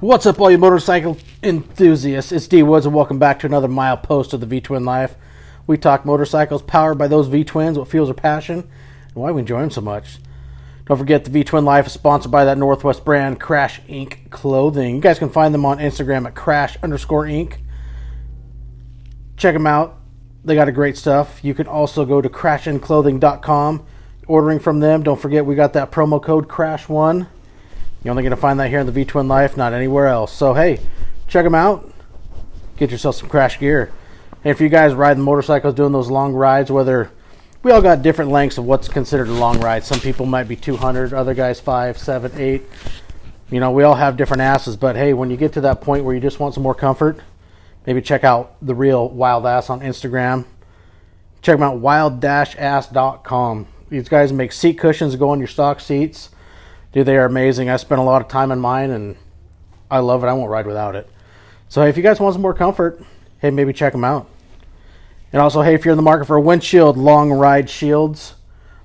What's up, all you motorcycle enthusiasts? It's D Woods, and welcome back to another mile post of the V Twin Life. We talk motorcycles powered by those V Twins, what fuels our passion, and why we enjoy them so much. Don't forget, the V Twin Life is sponsored by that Northwest brand, Crash Inc. Clothing. You guys can find them on Instagram at Crash underscore Inc. Check them out. They got a great stuff. You can also go to crashinclothing.com. Ordering from them, don't forget we got that promo code Crash1. You're only going to find that here in the V Twin Life, not anywhere else. So, hey, check them out. Get yourself some crash gear. And if you guys riding motorcycles, doing those long rides, whether we all got different lengths of what's considered a long ride. Some people might be 200, other guys 5, 7, 8. You know, we all have different asses, but hey, when you get to that point where you just want some more comfort, maybe check out the real Wild Ass on Instagram. Check them out, wild-ass.com. These guys make seat cushions go on your stock seats. Dude, they are amazing. I spent a lot of time in mine, and I love it. I won't ride without it. So, if you guys want some more comfort, hey, maybe check them out. And also, hey, if you're in the market for a windshield long ride shields,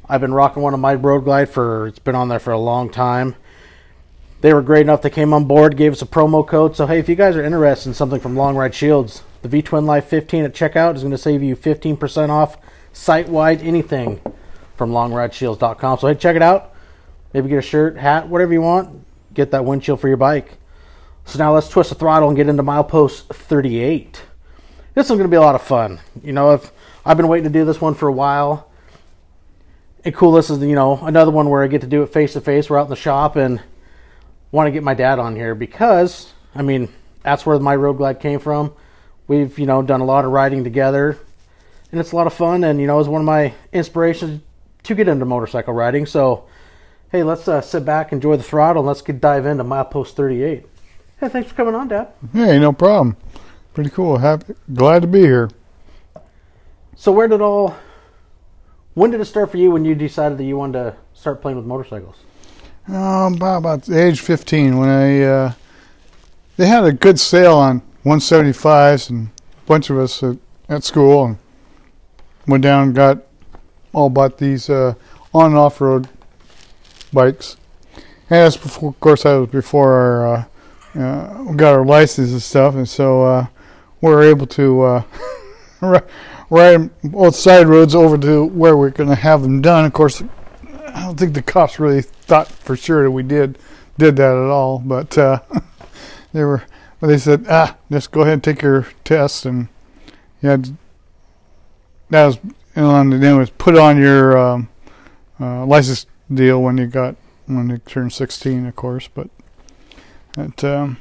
I've been rocking one of my Road Glide for it's been on there for a long time. They were great enough. They came on board, gave us a promo code. So hey, if you guys are interested in something from Long Ride Shields, the V Twin Life 15 at checkout is going to save you 15% off site wide anything from longrideshields.com. So hey, check it out. Maybe get a shirt, hat, whatever you want. Get that windshield for your bike. So now let's twist the throttle and get into milepost 38. This is going to be a lot of fun. You know, if I've been waiting to do this one for a while. And cool, this is you know another one where I get to do it face to face. We're out in the shop and want to get my dad on here because I mean that's where my road glide came from. We've you know done a lot of riding together, and it's a lot of fun. And you know, it's one of my inspirations to get into motorcycle riding. So, hey, let's uh, sit back, enjoy the throttle, and let's get dive into milepost 38. Hey, thanks for coming on, Dad. Hey, no problem. Pretty cool. Happy, glad to be here. So, where did all? When did it start for you? When you decided that you wanted to start playing with motorcycles? Um, about, about age 15 when I uh, they had a good sale on 175s and a bunch of us at, at school and went down and got all bought these uh, on and off road bikes. And that's before, of course, that was before our uh, uh, we got our license and stuff, and so uh, we were able to uh, ride both side roads over to where we're going to have them done. Of course, I don't think the cops really thought for sure that we did did that at all, but uh, they were. But they said, ah, just go ahead and take your test, and yeah, that was and then was put on your um, uh, license deal when you got when you turned 16, of course. But but, um,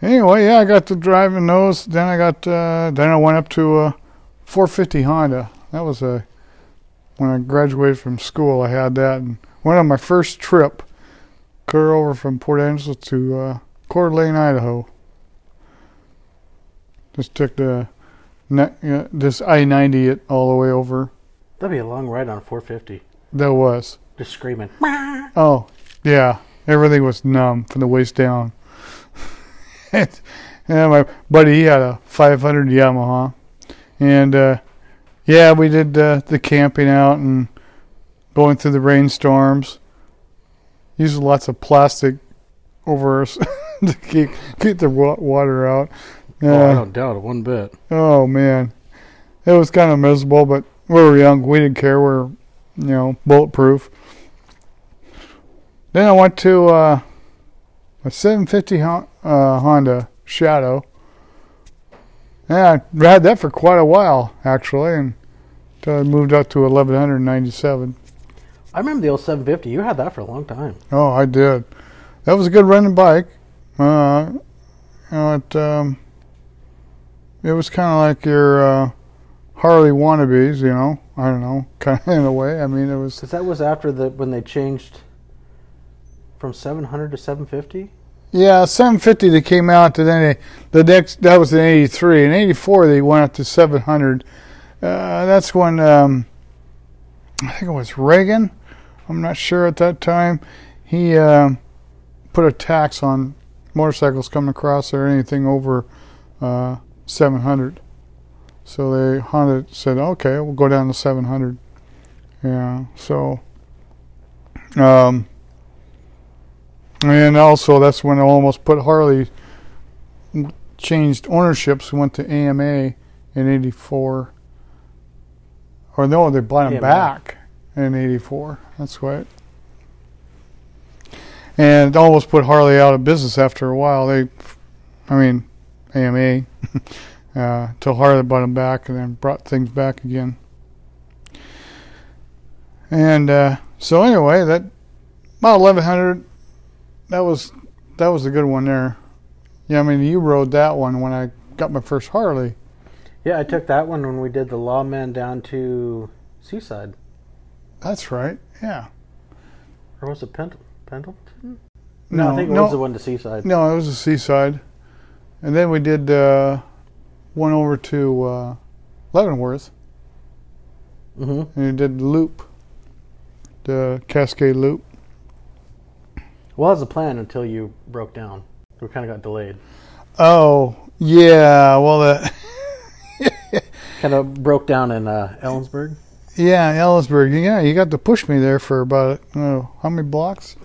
anyway, yeah, I got to driving those. Then I got uh, then I went up to a 450 Honda. That was a when I graduated from school. I had that and went on my first trip, clear over from Port Angeles to uh, Coeur d'Alene, Idaho. Just took the ne- this I-90 it all the way over. That'd be a long ride on 450. That was just screaming. Oh yeah, everything was numb from the waist down. and my buddy, he had a 500 Yamaha, and uh, yeah, we did uh, the camping out and going through the rainstorms. Used lots of plastic over us to keep keep the water out. Uh, oh, I don't doubt it one bit. Oh man, it was kind of miserable, but we were young. We didn't care. We are you know, bulletproof. Then I went to uh, a 750 uh, Honda Shadow. Yeah, I had that for quite a while actually, and until I moved up to 1197. I remember the old 750. You had that for a long time. Oh, I did. That was a good running bike. Uh, you know, it um, it was kind of like your uh, Harley wannabes, you know. I don't know, kind of in a way. I mean, it was because that was after the when they changed from 700 to 750. Yeah, 750 they came out, and then they, the next that was in '83. In '84 they went up to 700. Uh, that's when um, I think it was Reagan. I'm not sure at that time. He uh, put a tax on motorcycles coming across or anything over uh, 700. So they Honda said, okay, we'll go down to 700. Yeah. So, um, And also, that's when I almost put Harley changed ownerships, went to AMF in '84. Or no, they bought them AMF. back in '84. That's right. And it almost put Harley out of business after a while. They, I mean, AMF, uh, till Harley bought them back and then brought things back again. And uh, so anyway, that about 1100. That was that was a good one there. Yeah, I mean you rode that one when I got my first Harley. Yeah, I took that one when we did the lawman down to Seaside. That's right. Yeah. Or was it Pendle- Pendleton? No, I think it no, was the one to Seaside. no, it was the seaside, and then we did uh, one over to uh, Leavenworth, hmm and we did the loop, the Cascade Loop. Well, that was the plan until you broke down. We kind of got delayed. Oh yeah, well the Kind of broke down in uh, Ellensburg. yeah Ellensburg. Yeah, you got to push me there for about oh, how many blocks?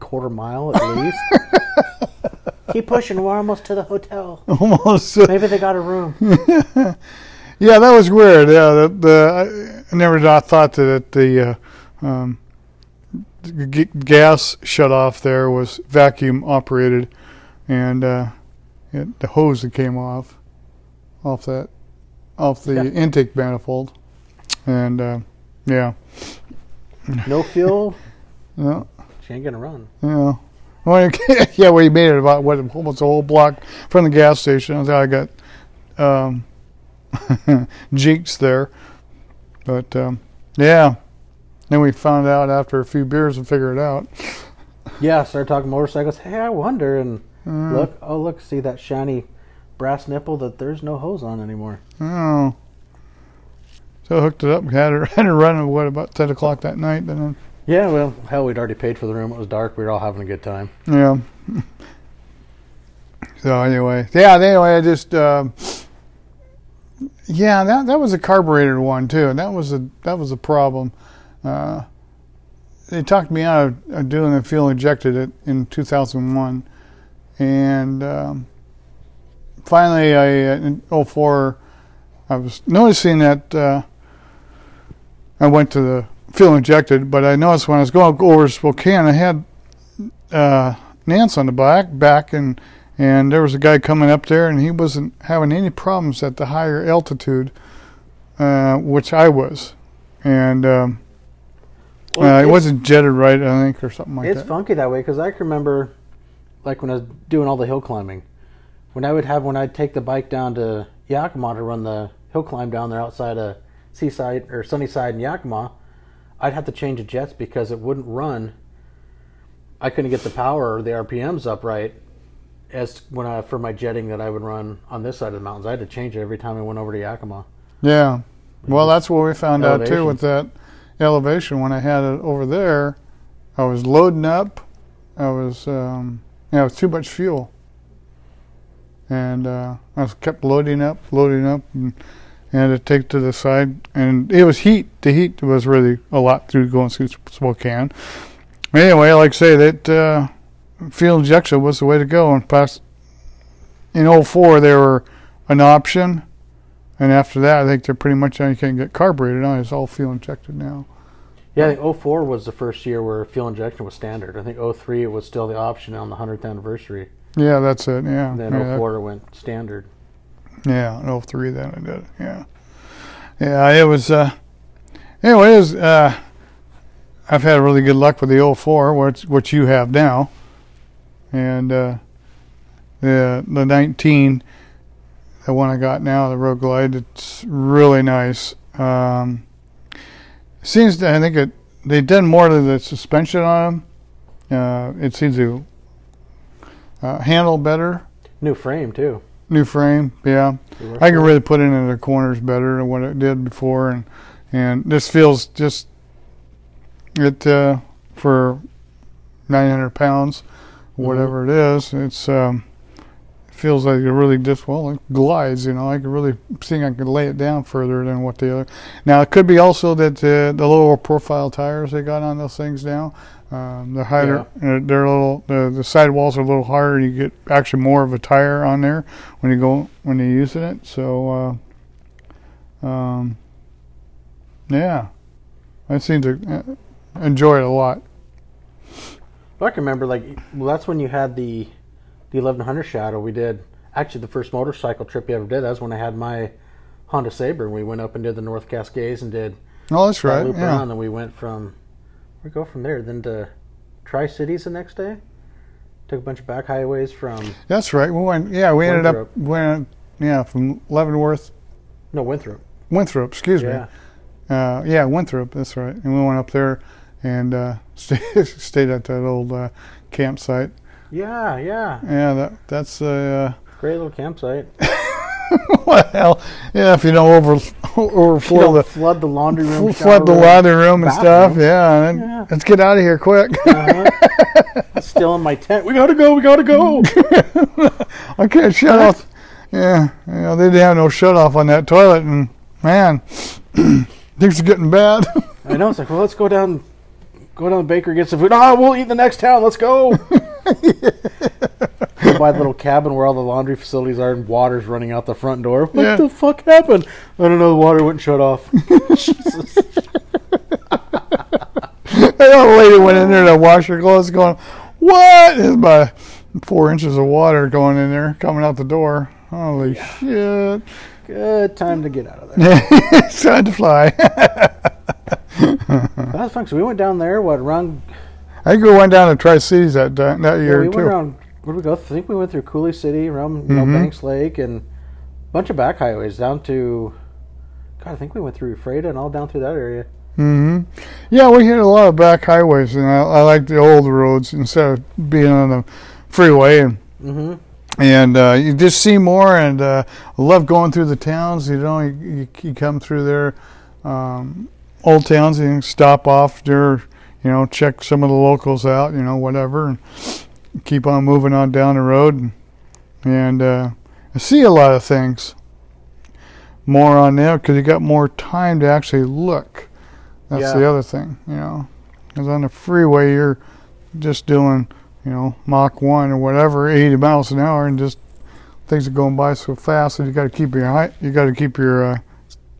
Quarter mile at least. Keep pushing. We're almost to the hotel. Almost. Maybe they got a room. Yeah, that was weird. Yeah, the, the I never thought thought that the uh, um, the g- gas shut off there was vacuum operated, and uh, it, the hose that came off off that off the Yeah. intake manifold, and uh, yeah, No fuel. no, She ain't gonna run. yeah. Well, yeah, we made it about what almost a whole block from the gas station. I I got um, there, but um, yeah. Then we found out after a few beers and figured it out. Yeah, started talking motorcycles. Hey, I wonder. And Uh, look, oh look, see that shiny brass nipple that there's no hose on anymore. Oh. So I hooked it up, had it, had it running. What about ten o'clock that night? And then Yeah, well, hell, we'd already paid for the room. It was dark. We were all having a good time. Yeah. So anyway, yeah. Anyway, I just um, yeah, that that was a carbureted one too, and that was a that was a problem. Uh, they talked me out of, doing the fuel injected in 2001, and um, finally, I uh, in 04, I was noticing that uh, I went to the fuel injected, but I noticed when I was going over Spokane, I had uh, Nance on the back back and and there was a guy coming up there and he wasn't having any problems at the higher altitude, uh, which I was, and um, uh, it wasn't jetted right, I think, or something like It's that. It's funky that way because I can remember, like when I was doing all the hill climbing, when I would have when I'd take the bike down to Yakima to run the hill climb down there outside of Seaside or Sunnyside in Yakima, I'd have to change the jets because it wouldn't run. I couldn't get the power or the RPMs up right as when I for my jetting that I would run on this side of the mountains. I had to change it every time I went over to Yakima. Yeah, well, that's what we found out too Elevation. with that elevation. When I had it over there, I was loading up. I was, um, yeah, it was too much fuel, and uh, I kept loading up, loading up, and, and had to take to the side. And it was heat. The heat was really a lot through going through Spokane. Anyway, like I say, that uh, fuel injection was the way to go. And past in 04, they were an option. And after that, I think they're pretty much you can't get carbureted on. It's all fuel injected now. Yeah, I think 04 was the first year where fuel injection was standard. I think 03 was still the option on the 100th anniversary. Yeah, that's it. Yeah, And then yeah, 04 it went standard. yeah. In 03 then I did. Yeah, yeah. It was. Uh, anyway, it was. Uh, I've had really good luck with the 04, which which you have now, and uh, the the 19, the one I got now, the Road Glide. It's really nice. Um, seems to, I think it they done more to the suspension on them. Uh, it seems to uh, handle better. New frame too. New frame, yeah. I can really put it in the corners better than what it did before, and and this feels just it uh, for 900 pounds, whatever it is. It's um, feels like it really just well it glides. You know, I can really think I can lay it down further than what the other. Now it could be also that uh, the lower profile tires they got on those things now Um, the higher, uh, they're a little. The, the sidewalls are a little harder. You get actually more of a tire on there when you go when you're using it. So, uh, um, yeah, I seem to uh, enjoy it a lot. I can remember, like, well, that's when you had the the 1100 Shadow. We did actually the first motorcycle trip you ever did. That was when I had my Honda Saber. and We went up and did the North Cascades and did Oh, that's that right. loop Yeah. around. And we went from we go from there then to Tri Cities the next day. Took a bunch of back highways from That's right. We went. Yeah, we ended up Winthrop. went. Yeah, from Leavenworth, no Winthrop. Winthrop. Excuse Yeah, me. Uh, yeah, Winthrop. That's right. And we went up there and uh, stayed, stayed at that old uh, campsite. Yeah, yeah. Yeah, that that's uh, Great little campsite. well, yeah. If you don't over overflow don't the flood the laundry room. flood the room. laundry room and stuff, yeah, Yeah. let's get out of here quick. Uh-huh. Still in my tent. We gotta go. We gotta go. I can't shut off. Yeah, you know, they didn't have no shut off on that toilet, and man, things are getting bad. I know. It's like, well, let's go down, go down the bakery, get some food. Oh, we'll eat in the next town. Let's go. The little cabin where all the laundry facilities are, and water's running out the front door. What Yeah. the fuck happened? I don't know. The water wouldn't shut off. Jesus. The lady went in there to wash her clothes, going, "What?" There's about four inches of water going in there, coming out the door. Holy shit! Good time to get out of there. it's time to fly. That was fun. So we went down there. What around? I think we went down to Tri Cities that that Yeah, year we too. went around. Where did we go? I think we went through Coulee City, around you know Mhm. Banks Lake, and a bunch of back highways down to. God, I think we went through Freda and all down through that area. hmm Yeah, we hit a lot of back highways, and I, I like the old roads instead of being on the freeway. And Mm-hmm. and uh, you just see more. And uh, love going through the towns. You know, you, you, you come through there, um, old towns, and you stop off there. You know, check some of the locals out. You know, whatever, and keep on moving on down the road. And, and uh, I see a lot of things more on there because you got more time to actually look. That's Yeah. the other thing, you know. Because on the freeway, you're just doing, you know, Mach 1 or whatever, 80 miles an hour, and just things are going by so fast that you got to keep your high, you got to keep your uh,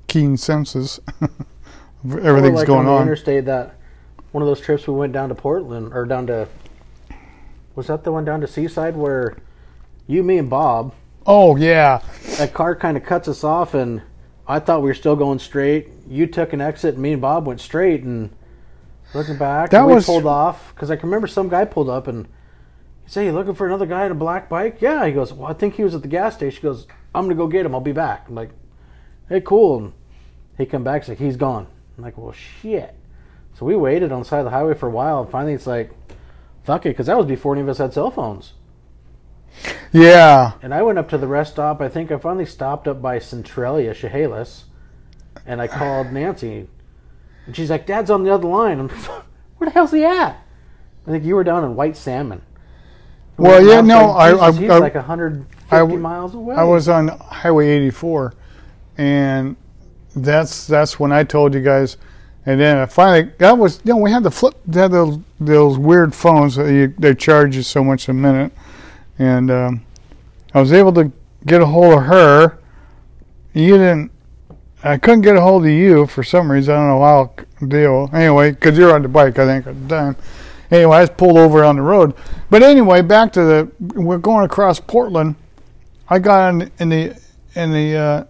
keen senses. of Everything's like going on the interstate. That one of those trips we went down to Portland or down to. Was that the one down to Seaside where you, me, and Bob? Oh yeah, That car kind of cuts us off, and I thought we were still going straight. You took an exit, and me and Bob went straight, and looking back, That we was- pulled off because I can remember some guy pulled up and he said, "You looking for another guy in a black bike?" Yeah, he goes. Well, I think he was at the gas station. He goes, "I'm gonna go get him. I'll be back." I'm like, "Hey, cool." And he come back, he's like, "He's gone." I'm like, "Well, shit." So we waited on the side of the highway for a while, and finally it's like, "Fuck it," because that was before any of us had cell phones. yeah. And I went up to the rest stop. I think I finally stopped up by Centralia, Chehalis, and I called Nancy. And she's like, Dad's on the other line. I'm where the hell's he at? I think you were down in White Salmon. Well, yeah, no, I- I- he's I- like 150 I miles away. I was on Highway 84, and that's that's when I told you guys. And then I finally that was you know we had the flip had those those weird phones that you, they charge you so much a minute, and um, I was able to get a hold of her. You didn't. I couldn't get a hold of you for some reason. I don't know how deal. Anyway, because you're on the bike, I think at the time. Anyway, I pulled over on the road. But anyway, back to the we're going across Portland. I got in, in the in the uh,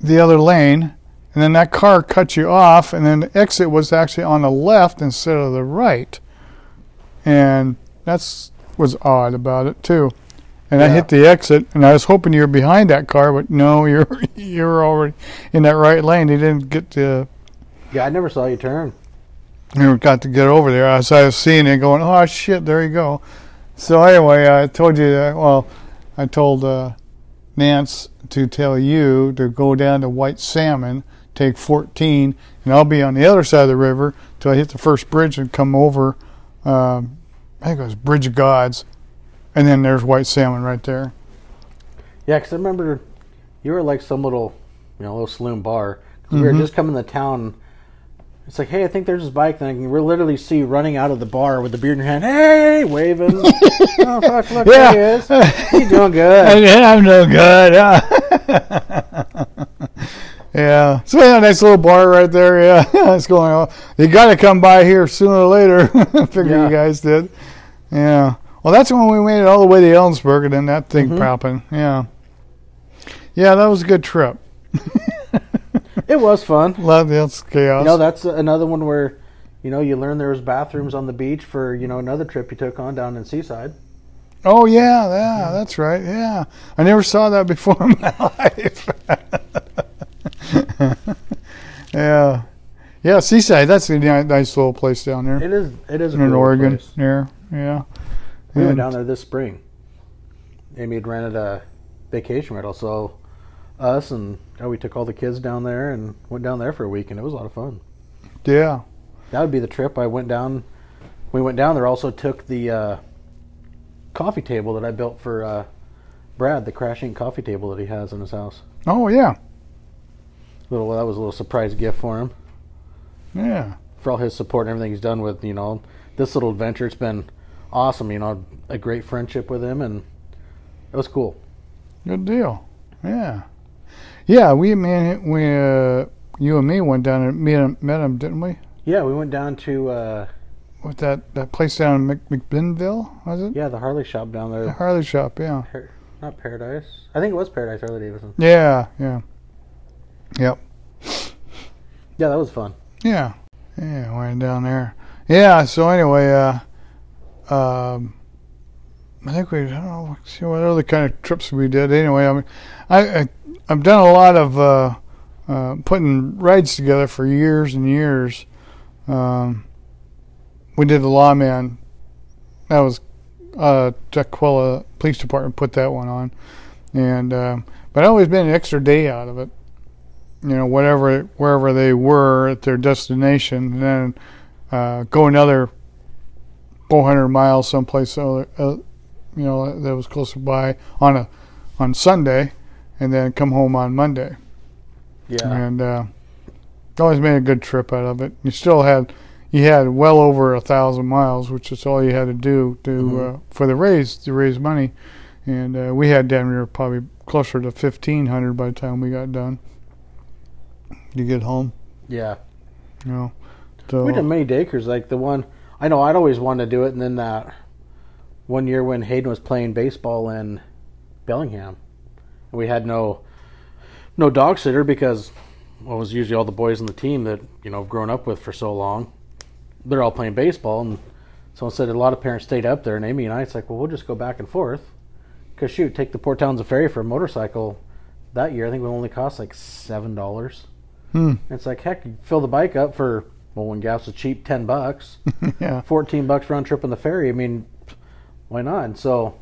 the other lane, and then that car cut you off, and then the exit was actually on the left instead of the right, and that's was odd about it too. And I hit the exit, and I was hoping you were behind that car, but no, you're you're already in that right lane. You didn't get to yeah, I never saw you turn. never got to get over there. As I was seeing it, going, oh shit, there you go. So anyway, I told you that. Well, I told uh, Nance to tell you to go down to White Salmon, take 14, and I'll be on the other side of the river till I hit the first bridge and come over. Um, I think it was Bridge of Gods, and then there's White Salmon right there. Yeah, because I remember you were like some little, you know, little saloon bar. 'Cause we were Mhm. just coming to town. It's like, hey, I think there's this bike thing. I can literally see you running out of the bar with the beer in your hand. Hey, waving. oh fuck! Look, Yeah. there he is. He's doing good. I'm no good. Yeah. yeah. So yeah, a nice little bar right there. Yeah, it's going on. You got to come by here sooner or later. I figure Yeah. you guys did. Yeah. Well, that's when we made it all the way to Ellensburg and then that thing Mhm. popping. Yeah. Yeah, that was a good trip. It was fun. Love the chaos. You know, that's another one where, you know, you learn there was bathrooms on the beach for you know another trip you took on down in Seaside. Oh yeah, yeah, that's right. Yeah, I never saw that before in my life. yeah, yeah, Seaside. That's a nice little place down there It is. It is a in cool Oregon. place. Yeah, yeah. We went down there this spring. Amy had rented a vacation rental, so us and oh, we took all the kids down there and went down there for a week, and it was a lot of fun. Yeah. That would be the trip. I went down. We went down there. Also took the uh, coffee table that I built for uh, Brad, the Crash Inc coffee table that he has in his house. Oh yeah, Little that was a little surprise gift for him yeah. for all his support and everything he's done with you know this little adventure. It's been awesome. You know, a great friendship with him, and it was cool. Good deal. Yeah, yeah. We man, we uh, you and me went down and met him, met him, didn't we? Yeah, we went down to uh, With that that place down in Mc, McMinnville, was it? yeah the Harley shop down there. The. Harley shop. Yeah. Par- not Paradise. I think it was Paradise Harley Davidson. Yeah. Yeah. Yep. Yeah, that was fun. Yeah, yeah, went down there. Yeah. So anyway, uh, um, I think we I don't know see what other kind of trips we did. Anyway, I mean, I, I I've done a lot of uh, uh, putting rides together for years and years. Um, we did the Lawman. That was uh, Tukwila Police Department put that one on, and um, but I always made an extra day out of it you know, whatever wherever they were at their destination, and then uh, go another 400 miles someplace, other, uh, you know, that was closer by on a on Sunday, and then come home on Monday, Yeah. and uh, always made a good trip out of it. You still had you had well over a thousand miles, which is all you had to do to Mhm. uh, for the raise to raise money, and uh, we had down there probably closer to 1500 by the time we got done. You get home, Yeah. you know. So We did many daycars, like the one I know I'd always wanted to do it, and then that one year when Hayden was playing baseball in Bellingham, we had no no dog sitter because well, it was usually all the boys on the team that you know I've grown up with for so long. They're all playing baseball, and so instead a lot of parents stayed up there, and Amy and I, it's like, well, we'll just go back and forth. Cause shoot, take the Port Townsend ferry for a motorcycle. That year, I think it only cost like seven dollars. Hmm. It's like heck, you fill the bike up for well, when gas is cheap, ten bucks, yeah, fourteen bucks round trip on the ferry. I mean, why not? And so,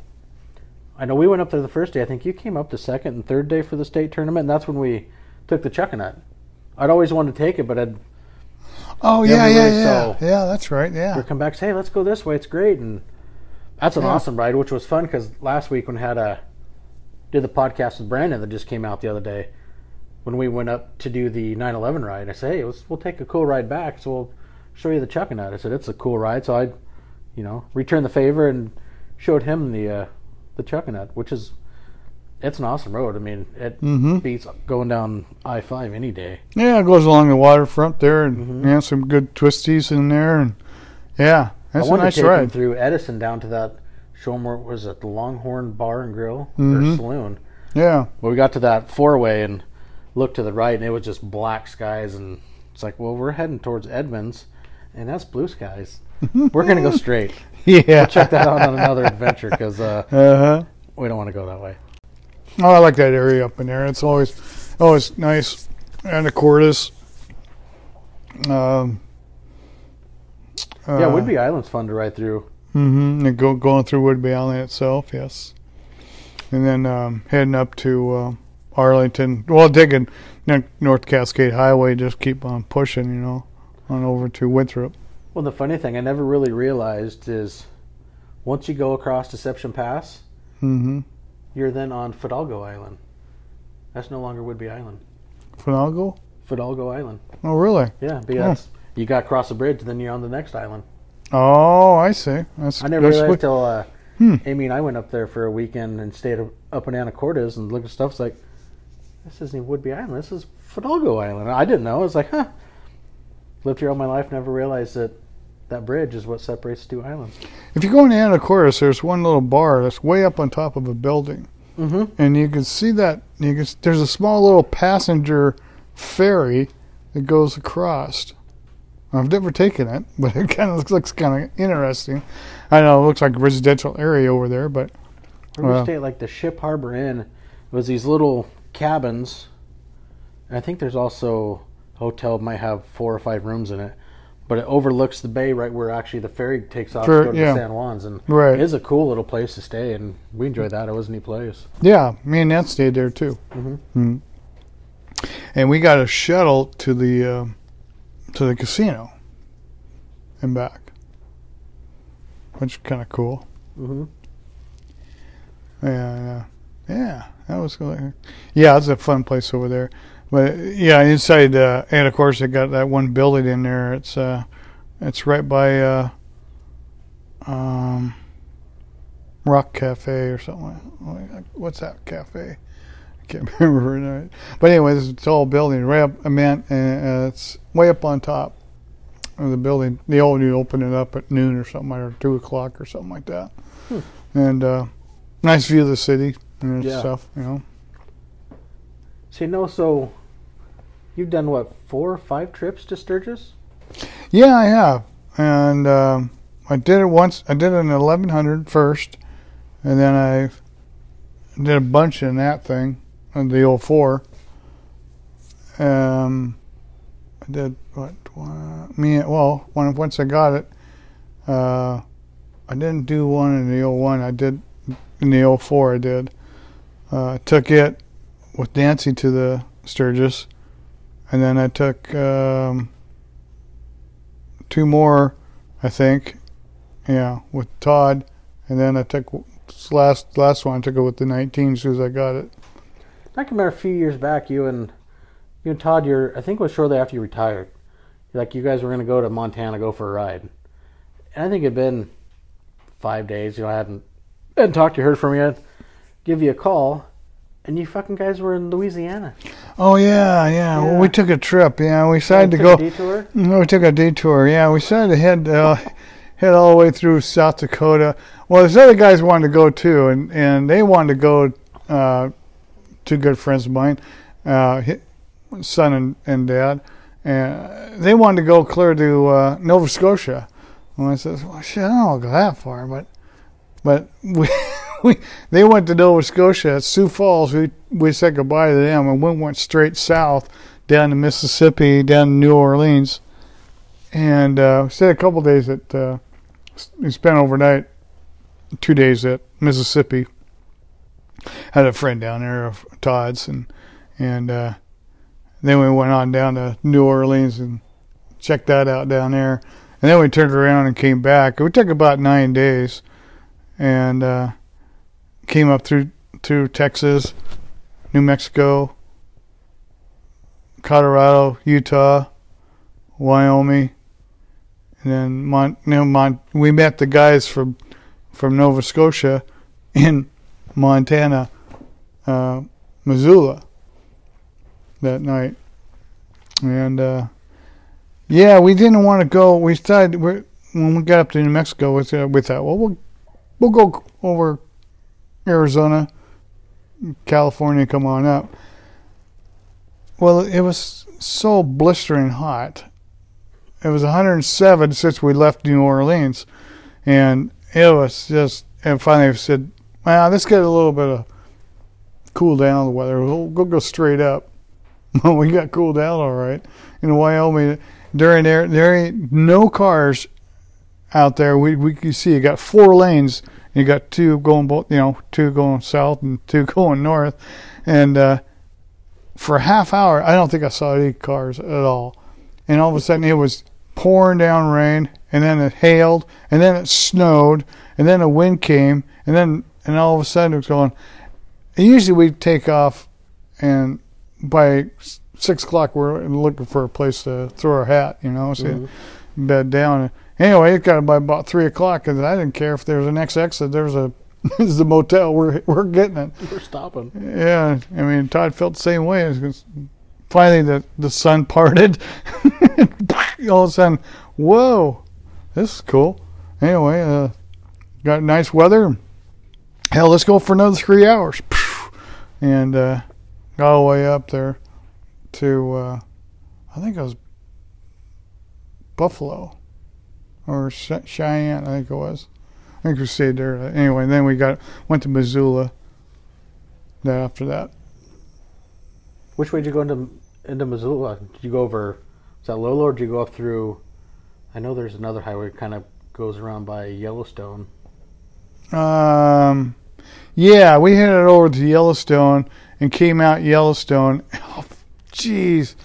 I know we went up there the first day. I think you came up the second and third day for the state tournament, and that's when we took the chuckanut. I'd always wanted to take it, but I'd Oh Yeah, yeah, yeah, really yeah, so- yeah. That's right. Yeah, come back and say, hey, let's go this way. It's great, and that's an Yeah. awesome ride, which was fun because last week when I had a did the podcast with Brandon that just came out the other day when we went up to do the 911 ride. I said, hey, let's, we'll take a cool ride back, so we'll show you the Chuckanut. I said it's a cool ride, so I, you know, returned the favor and showed him the uh, the Chuckanut, which is it's an awesome road. I mean, it hmm beats going down I five any day. yeah. It goes along the waterfront there, and Mhm. yeah, some good twisties in there, and yeah, that's I a nice to take him through Edison down to that show him where was it the Longhorn Bar and Grill Mhm. or Saloon. Yeah, Well, we got to that four way and looked to the right, and it was just black skies, and it's like, well, we're heading towards Edmonds, and that's blue skies. We're gonna go straight. yeah. We'll check that out on another adventure because uh, Uh huh. we don't want to go that way. Oh, I like that area up in there. It's always always nice. And the Cordis. Um, yeah, uh, Whidbey Island's fun to ride through. Mm-hmm. And go, going through Whidbey Island itself, yes. And then um, heading up to uh, Arlington. Well, N- North Cascade Highway, just keep on pushing, you know, on over to Winthrop. Well, the funny thing I never really realized is once you go across Deception Pass, Mm-hmm. you're then on Fidalgo Island. That's no longer Whidbey Island. Fidalgo? Fidalgo Island. Oh, really? Yeah, yeah, You got across the bridge, then you're on the next island. Oh, I see. That's I never that's realized till uh, Hmm. Amy and I went up there for a weekend and stayed up in Anacortes and looked at stuff. It's like, this isn't Whidbey Island. This is Fidalgo Island. I didn't know. I was like, huh. Lived here all my life, never realized that that bridge is what separates two islands. If you go into Anacortes, there's one little bar that's way up on top of a building, Mm-hmm. and you can see that. You can, there's a small little passenger ferry that goes across. I've never taken it, but it kind of looks, looks kind of interesting. I know it looks like a residential area over there, but Where we Wow. stayed at like the Ship Harbor Inn. It was these little cabins. And I think there's also a hotel might have four or five rooms in it. But it overlooks the bay right where actually the ferry takes off to go to yeah. San Juans. And right, it is a cool little place to stay and we enjoyed that. It was a neat place. yeah, me and Nat stayed there too. Mhm. Mm. And we got a shuttle to the uh, to the casino and back, which is kind of cool. Mm-hmm. Yeah, yeah, yeah. That was good. Yeah, it's a fun place over there. But yeah, inside, uh, and of course they got that one building in there. It's uh, it's right by uh, um, Rock Cafe or something. What's that cafe? I can't remember. Right. But anyway, it's a tall building right up. I mean, uh, it's way up on top of the building. They only open it up at noon or something, or two o'clock or something like that. Hmm. And uh, nice view of the city and Yeah. stuff. You know. So, you know, so you've done what, four or five trips to Sturgis? Yeah, I have, and um, I did it once. I did it in 1100 first, and then I did a bunch in that thing, in the 04. Um, I did what? Me, well, when, once I got it, uh, I didn't do one in the 01. I did in the 04. I did. Uh, took it with Nancy to the Sturgis, and then I took. Um, two more, I think. Yeah, with Todd, and then I took last last one. I took it with the 19 as soon as I got it. I can remember a few years back, you and you and Todd, you're I think it was shortly after you retired. Like you guys were going to go to Montana, go for a ride, and I think it'd been five days. You know, I hadn't hadn't talked to heard from you. Give you a call, and you fucking guys were in Louisiana. Oh yeah, yeah. Well, we took a trip. Yeah, we decided to go. a detour. No, we took a detour. Yeah, we decided to head uh, head all the way through South Dakota. Well, there's other guys wanted to go too, and and they wanted to go. Uh, two good friends of mine, uh, son and, and dad, and they wanted to go clear to uh, Nova Scotia. And I said, "Well, shit, I don't want to go that far, but but we." We, they went to Nova Scotia at Sioux Falls. We we said goodbye to them and we went straight south down to Mississippi, down to New Orleans, and uh, stayed a couple days at. Uh, we spent overnight, two days at Mississippi. Had a friend down there of Todd's, and and uh, then we went on down to New Orleans and checked that out down there, and then we turned around and came back. It took about nine days, and uh, came up through to Texas, New Mexico, Colorado, Utah, Wyoming, and then Mon- no, Mon- we met the guys from from Nova Scotia in Montana, uh, Missoula that night, and uh, yeah, we didn't want to go. We decided when we got up to New Mexico, we thought, well, we'll we'll go over Arizona, California, come on up. Well, it was so blistering hot. It was 107 since we left New Orleans, and it was just. And finally, I said, "Well, let's get a little bit of cool down the weather. We'll go go straight up." Well, we got cooled down all right in Wyoming. During there, there ain't no cars out there. We we can see you got four lanes. You got two going both, you know, two going south and two going north, and uh, for a half hour, I don't think I saw any cars at all. And all of a sudden, it was pouring down rain, and then it hailed, and then it snowed, and then a wind came, and then and all of a sudden it was going. And usually we take off, and by six o'clock. We're looking for a place to throw our hat, you know, so Mhm. bed down. Anyway, it got by about three o'clock, and I didn't care if there was an next exit. There was a this is the motel. We're we're getting it. We're stopping. Yeah, I mean Todd felt the same way. Finally, the the sun parted. All of a sudden, whoa, this is cool. Anyway, uh, got nice weather. Hell, let's go for another three hours. And uh, got all the way up there to, uh, I think it was Buffalo or Cheyenne. I think it was. I think we stayed there. Anyway, then we got went to Missoula. Then after that. Which way did you go into into Missoula? Did you go over? Is that Lolo, or did you go up through? I know there's another highway kind of goes around by Yellowstone. Um, yeah, we headed over to Yellowstone and came out Yellowstone. Oh, jeez,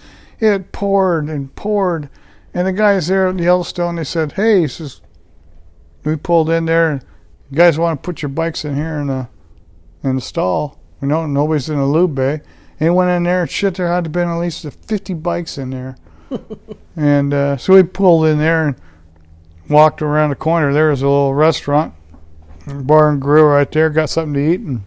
it poured and poured, and the guys there at Yellowstone they said, "Hey," he says, we pulled in there, and you guys want to put your bikes in here in the in the stall? We know nobody's in the lube bay. And went in there, and shit, there had to been at least 50 bikes in there. and uh, so we pulled in there and walked around the corner. There was a little restaurant bar and grill right there. Got something to eat, and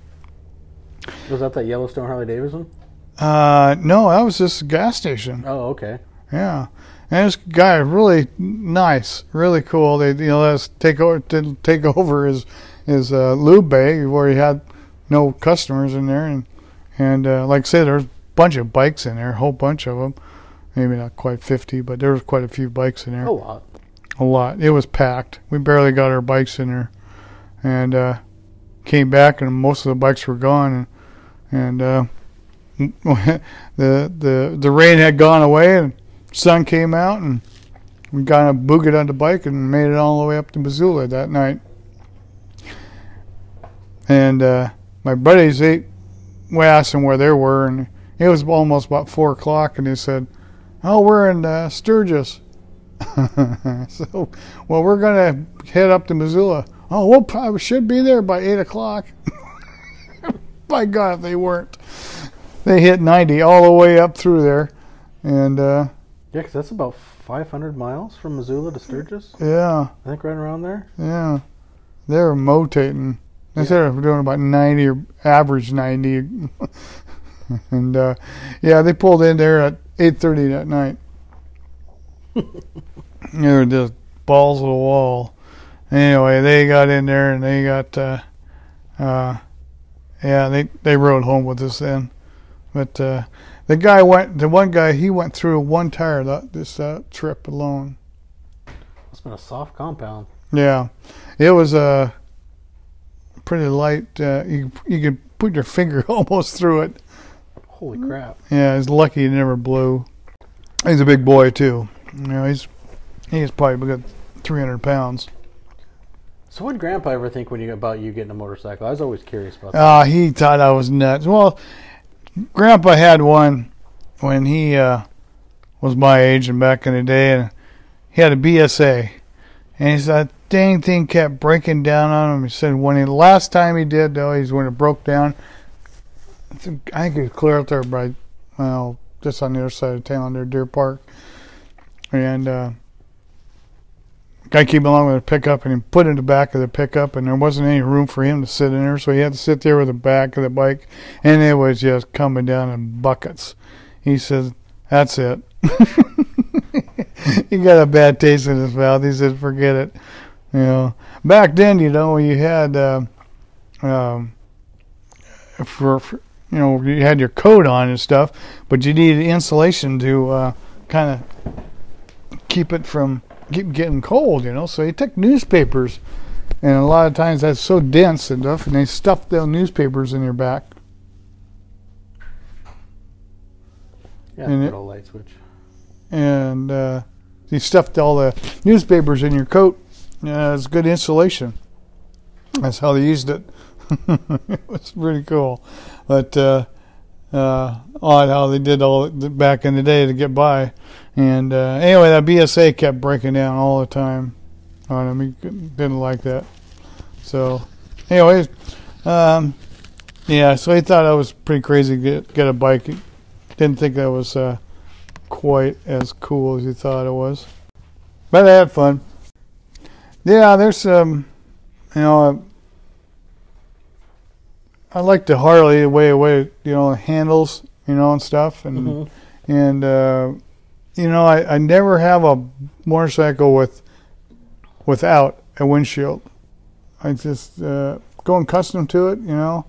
Was that that Yellowstone Harley Davidson? uh, no, that was just a gas station. Oh, okay. Yeah, and this guy really nice, really cool. They you know let us take over to take over his his uh, lube bay where he had no customers in there, and and uh, like I said, there's a bunch of bikes in there, a whole bunch of them. Maybe not quite 50, but there was quite a few bikes in there. A lot. a lot. It was packed. We barely got our bikes in there, and uh, came back, and most of the bikes were gone, and, and uh, the the the rain had gone away, and sun came out, and we got a boogied on the bike and made it all the way up to Missoula that night. And uh, my buddies, they we asked them where they were, and it was almost about four o'clock, and they said, "Oh, we're in uh, Sturgis." so, well, we're gonna head up to Missoula. Oh, we'll probably should be there by eight o'clock. by God, they weren't. They hit ninety all the way up through there, and uh, Yeah, 'cause that's about 500 miles from Missoula to Sturgis. yeah, I think right around there. yeah, They're motating. They Yeah. said we're doing about ninety or average ninety, and uh, yeah, they pulled in there at eight thirty that night. they were just balls of the wall. Anyway, they got in there and they got, uh, uh, yeah, they they rode home with us then. But uh, the guy went, the one guy, he went through one tire that this uh, trip alone. It's been a soft compound. Yeah, it was a pretty light. Uh, you you could put your finger almost through it. Holy crap! Yeah, he's lucky he never blew. He's a big boy too. You know, he's he's probably got 300 pounds. So what did Grandpa ever think when you about you getting a motorcycle? I was always curious about that. Ah, he thought I was nuts. Well, Grandpa had one when he uh, was my age and back in the day, and he had a BSA, and he said dang thing kept breaking down on him. He said when he last time he did though, he's when it broke down. I think I it was clear out there by well, just on the other side of town there, Deer Park, and. uh Guy came along with a pickup and he put it in the back of the pickup, and there wasn't any room for him to sit in there, so he had to sit there with the back of the bike, and it was just coming down in buckets. He says, "That's it." he got a bad taste in his mouth. He said, "Forget it." You know, back then, you know, you had, uh, um, for, for you know, you had your coat on and stuff, but you needed insulation to uh, kind of keep it from keep getting cold, you know. So you took newspapers, and a lot of times that's so dense and stuff, and they stuffed those newspapers in your back. Yeah, and old light switch. and uh, you stuffed all the newspapers in your coat. Yeah, it's good insulation. That's how they used it. it was pretty cool, but uh, uh, odd how they did all back in the day to get by. And uh, anyway, that BSA kept breaking down all the time on him. He didn't like that. So, anyways, um, yeah. So he thought I was pretty crazy to get get a bike. didn't think that was uh, quite as cool as he thought it was. But I had fun. Yeah, there's some, you know, I like the Harley the way, way you know, handles, you know, and stuff, and Mhm. and uh, you know, I, I never have a motorcycle with without a windshield. I just uh, going accustomed to it, you know,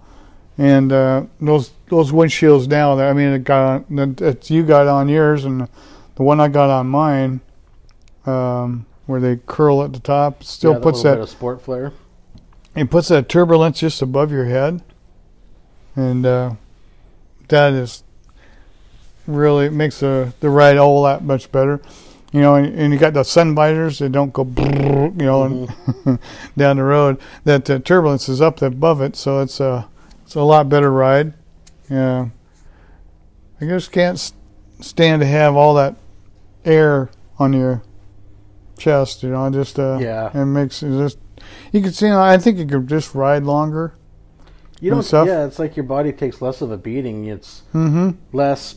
and uh, those those windshields now. That I mean, it got on, that you got on yours, and the one I got on mine, um, where they curl at the top, still Yeah, that puts that bit of sport flare. it puts that turbulence just above your head, and uh, that is really makes the the ride a whole lot much better. You know, and, and you got the sun visors that don't go, you know, and down the road. That uh, turbulence is up above it, so it's a it's a lot better ride. Yeah, I just can't stand to have all that air on your chest. You know, just uh, Yeah. it makes it just you can see. I think you could just ride longer. You don't. stuff. Yeah, it's like your body takes less of a beating. It's Mm-hmm. less.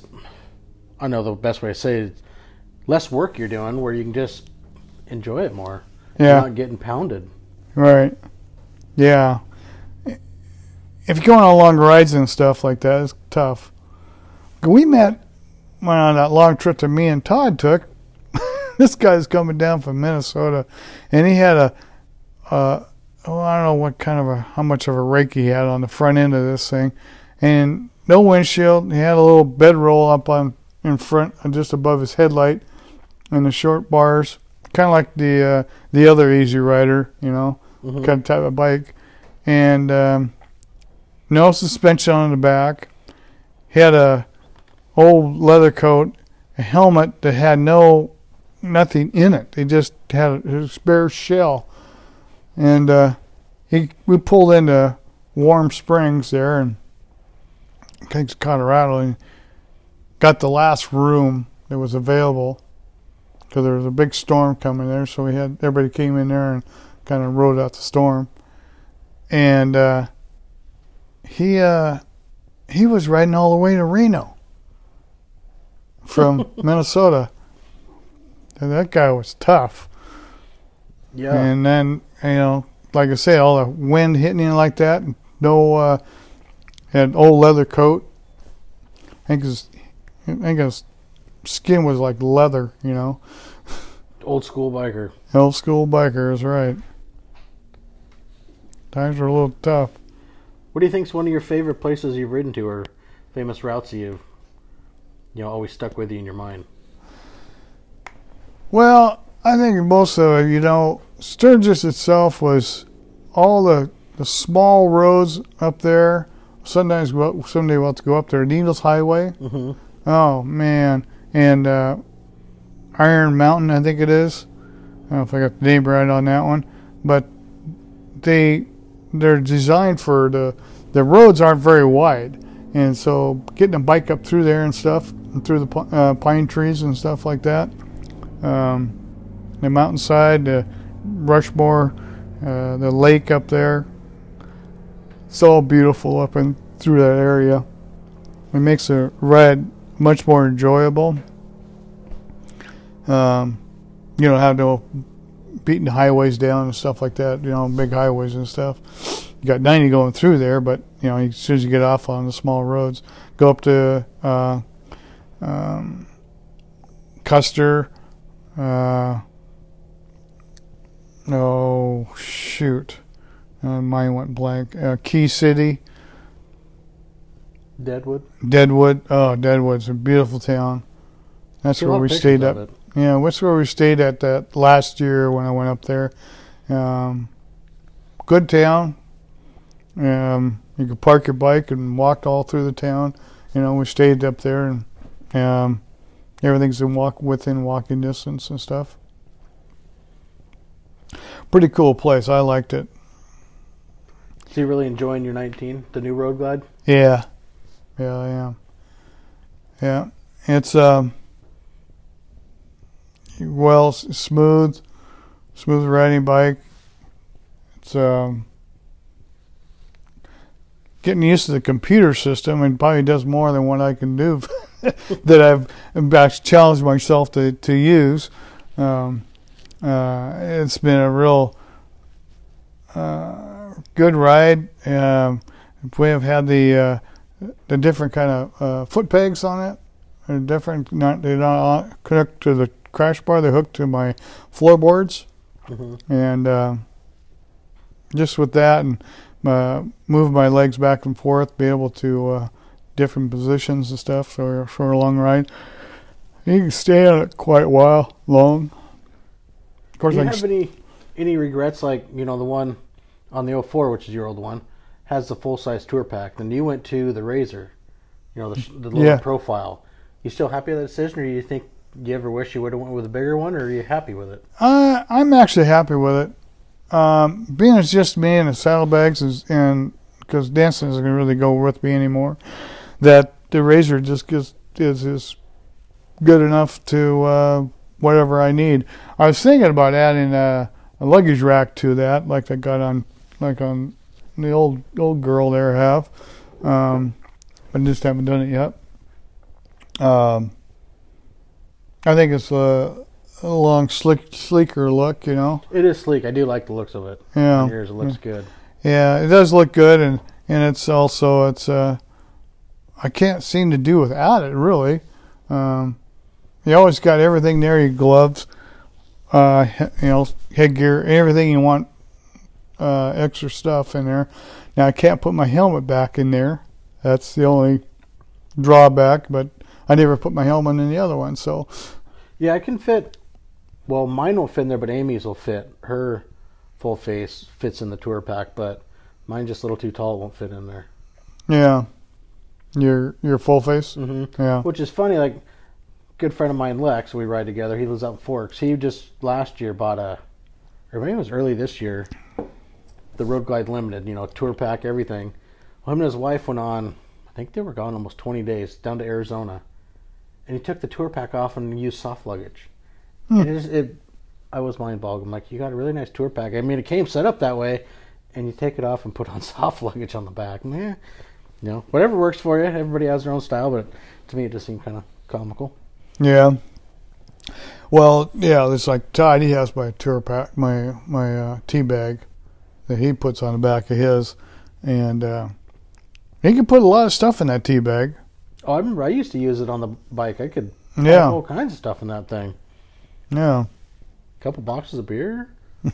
I know the best way to say it. Less work you're doing, where you can just enjoy it more. You're Yeah. not getting pounded. Right. Yeah. If you're going on long rides and stuff like that, it's tough. We met went on that long trip that me and Todd took. this guy's coming down from Minnesota, and he had a, uh, oh, I don't know what kind of a, how much of a rake he had on the front end of this thing, and no windshield. He had a little bedroll up on in front, just above his headlight, and the short bars, kind of like the uh, the other Easy Rider, you know Mhm. kind of type of bike, and um, no suspension on the back. He had a old leather coat, a helmet that had no nothing in it. They just had a, a spare shell, and uh, he we pulled into Warm Springs there and Kings, Colorado, and got the last room that was available because there was a big storm coming there. So we had everybody came in there and kind of rode out the storm. And uh, he uh, he was riding all the way to Reno from Minnesota. And that guy was tough. Yeah. And then you know, like I say, all the wind hitting you like that. And no, uh, had old leather coat. I think his, I think his skin was like leather. You know, Old school biker. old school biker is right. Times were a little tough. What do you think's one of your favorite places you've ridden to, or famous routes that you've, you know, always stuck with you in your mind? Well, I think most of it, you know, Sturgis itself was all the the small roads up there. Sometimes we'll, someday we'll have to go up there. Needles Highway. Mm-hmm. Oh man, and uh, Iron Mountain, I think it is. I don't know if I got the name right on that one, but they they're designed for the the roads aren't very wide, and so getting a bike up through there and stuff, and through the uh, pine trees and stuff like that, um, the mountainside, the Rushmore, uh, the lake up there. It's all beautiful up and through that area. It makes a ride much more enjoyable. Um, you don't have no beating the highways down and stuff like that. You know, big highways and stuff. You got 90 going through there, but you know, as soon as you get off on the small roads, go up to uh, um, Custer. Uh, oh shoot, uh, mine went blank. Uh, Key City. Deadwood. Deadwood. Oh, Deadwood's a beautiful town. That's where we stayed at. Yeah, that's where we stayed at that last year when I went up there. Um, good town. Um, you could park your bike and walk all through the town. You know, we stayed up there and um, everything's in walk within walking distance and stuff. Pretty cool place. I liked it. So you really enjoying your 19, the new Road Glide? Yeah, yeah, I am. Yeah, it's um, well smooth, smooth riding bike. It's um, getting used to the computer system and probably does more than what I can do that I've challenged myself to to use. Um, uh, it's been a real uh, good ride. Um, we have had the uh, the different kind of uh, foot pegs on it. They're different. Not they're not hooked to the crash bar. They're hooked to my floorboards, Mhm. and uh, just with that and uh, move my legs back and forth, be able to uh, different positions and stuff for for a long ride. You can stay on it quite a while, long. Of course, Do you I have any any regrets? Like you know the one on the 04, which is your old one, has the full size tour pack. Then you went to the Razor, you know the, the little Yeah. profile. You still happy with that decision, or do you think you ever wish you would have went with a bigger one, or are you happy with it? Uh, I'm actually happy with it. Um, being it's just me and the saddlebags is, and because dancing isn't going to really go with me anymore, that the razor just gets, is is good enough to uh, whatever I need. I was thinking about adding a, a luggage rack to that, like I got on like on the old old girl there have. Um, I just haven't done it yet. Um, I think it's a, a long, slick, sleeker look. You know, It is sleek. I do like the looks of it. yeah, yours, it looks good. yeah, it does look good, and and it's also it's uh, I can't seem to do without it really. Um, you always got everything there: your gloves, uh, you know, headgear, everything you want, uh, extra stuff in there. Now I can't put my helmet back in there. That's the only drawback, but I never put my helmet in the other one, so Yeah, I can fit. Well, mine won't fit in there, but Amy's will fit. Her full face fits in the tour pack, but mine just a little too tall. It won't fit in there. yeah. Your your full face, hmm yeah, Which is funny. Like, good friend of mine, Lex, we ride together. He lives out in Forks. He just last year bought a, or maybe it was early this year, the Road Glide Limited. You know, tour pack, everything. Well, him and his wife went on. I think they were gone almost 20 days down to Arizona, and he took the tour pack off and used soft luggage. Hmm. And it, just, it, I was mind boggled. I'm like, you got a really nice tour pack. I mean, it came set up that way, and you take it off and put on soft luggage on the back. Man, you know, whatever works for you. Everybody has their own style, but to me, it just seemed kind of comical. Yeah. Well, yeah, it's like Todd. He has my tour pack, my my uh, tea bag that he puts on the back of his, and uh, he can put a lot of stuff in that tea bag. Oh, I remember I used to use it on the bike. I could Yeah, all kinds of stuff in that thing. yeah, A couple boxes of beer.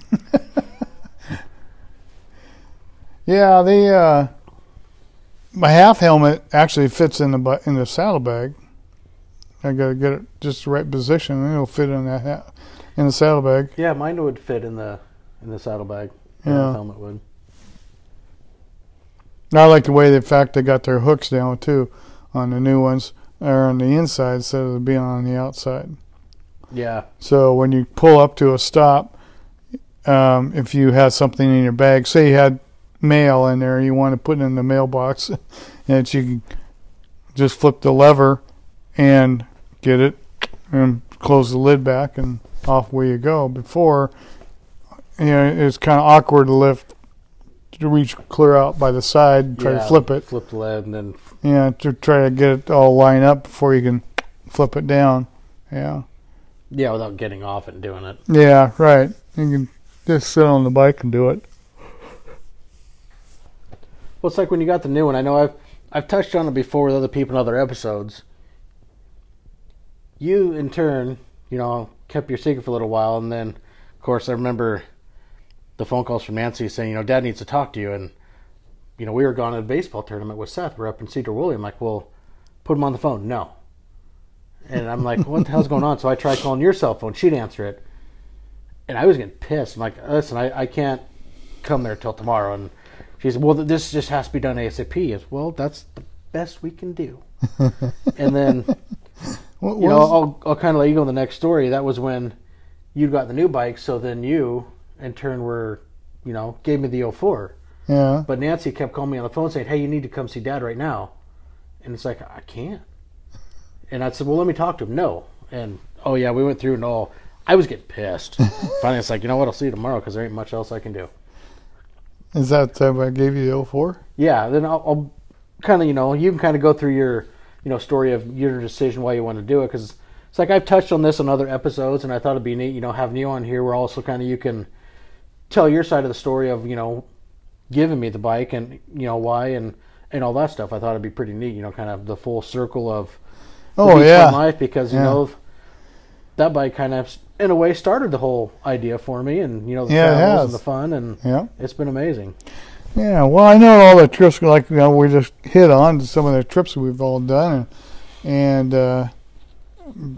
yeah. The uh, my half helmet actually fits in the bu- in the saddlebag. I gotta get it just the right position, and it'll fit in that ha- in the saddlebag. Yeah, mine would fit in the in the saddlebag. Yeah. helmet would. I like the way, the fact, they got their hooks down too on the new ones, or on the inside instead of being on the outside. Yeah, So when you pull up to a stop, um, if you had something in your bag, say you had mail in there, you want to put it in the mailbox, and you can just flip the lever and get it, and close the lid back, and off where you go. Before, you know, it's kind of awkward to lift to reach clear out by the side, try yeah, to flip it, Flip the lid and then yeah, to try to get it all lined up before you can flip it down. Yeah. yeah, without getting off and doing it. Yeah, right. You can just sit on the bike and do it. Well, it's like when you got the new one. I know I've I've touched on it before with other people in other episodes. You, in turn, you know, kept your secret for a little while, and then, of course, I remember the phone calls from Nancy saying, you know, Dad needs to talk to you, and you know, we were gone at a baseball tournament with Seth. We're up in Sedro-Woolley. I'm like, well, put him on the phone. No. And I'm like, what the hell's going on? So I tried calling your cell phone. She'd answer it, and I was getting pissed. I'm like, listen, I, I can't come there till tomorrow, and she said, "Well, this just has to be done ASAP." Is well, that's the best we can do. and then What you know, I'll I'll kind of let you go on the next story. That was when you got the new bike, so then you, in turn, were you know gave me the 04. yeah. But Nancy kept calling me on the phone saying, "Hey, you need to come see Dad right now," and it's like I can't. And I said, "Well, let me talk to him." No, and oh yeah, we went through and all. I was getting pissed. Finally, it's like you know what? I'll see you tomorrow because there ain't much else I can do. Is that uh, the time I gave you the 04? Yeah, then I'll, I'll kind of, you know, you can kind of go through your you know story of your decision why you want to do it because it's like I've touched on this in other episodes, and I thought it'd be neat, you know, having you on here where also kind of you can tell your side of the story of you know giving me the bike and you know why and and all that stuff. I thought it'd be pretty neat, you know, kind of the full circle of Oh yeah. life because you Yeah. know that bike kind of in a way started the whole idea for me, and you know the Yeah, travels and the fun, and Yeah. it's been amazing. Yeah, well, I know all the trips. Like you know, we just hit on some of the trips we've all done, and, and uh,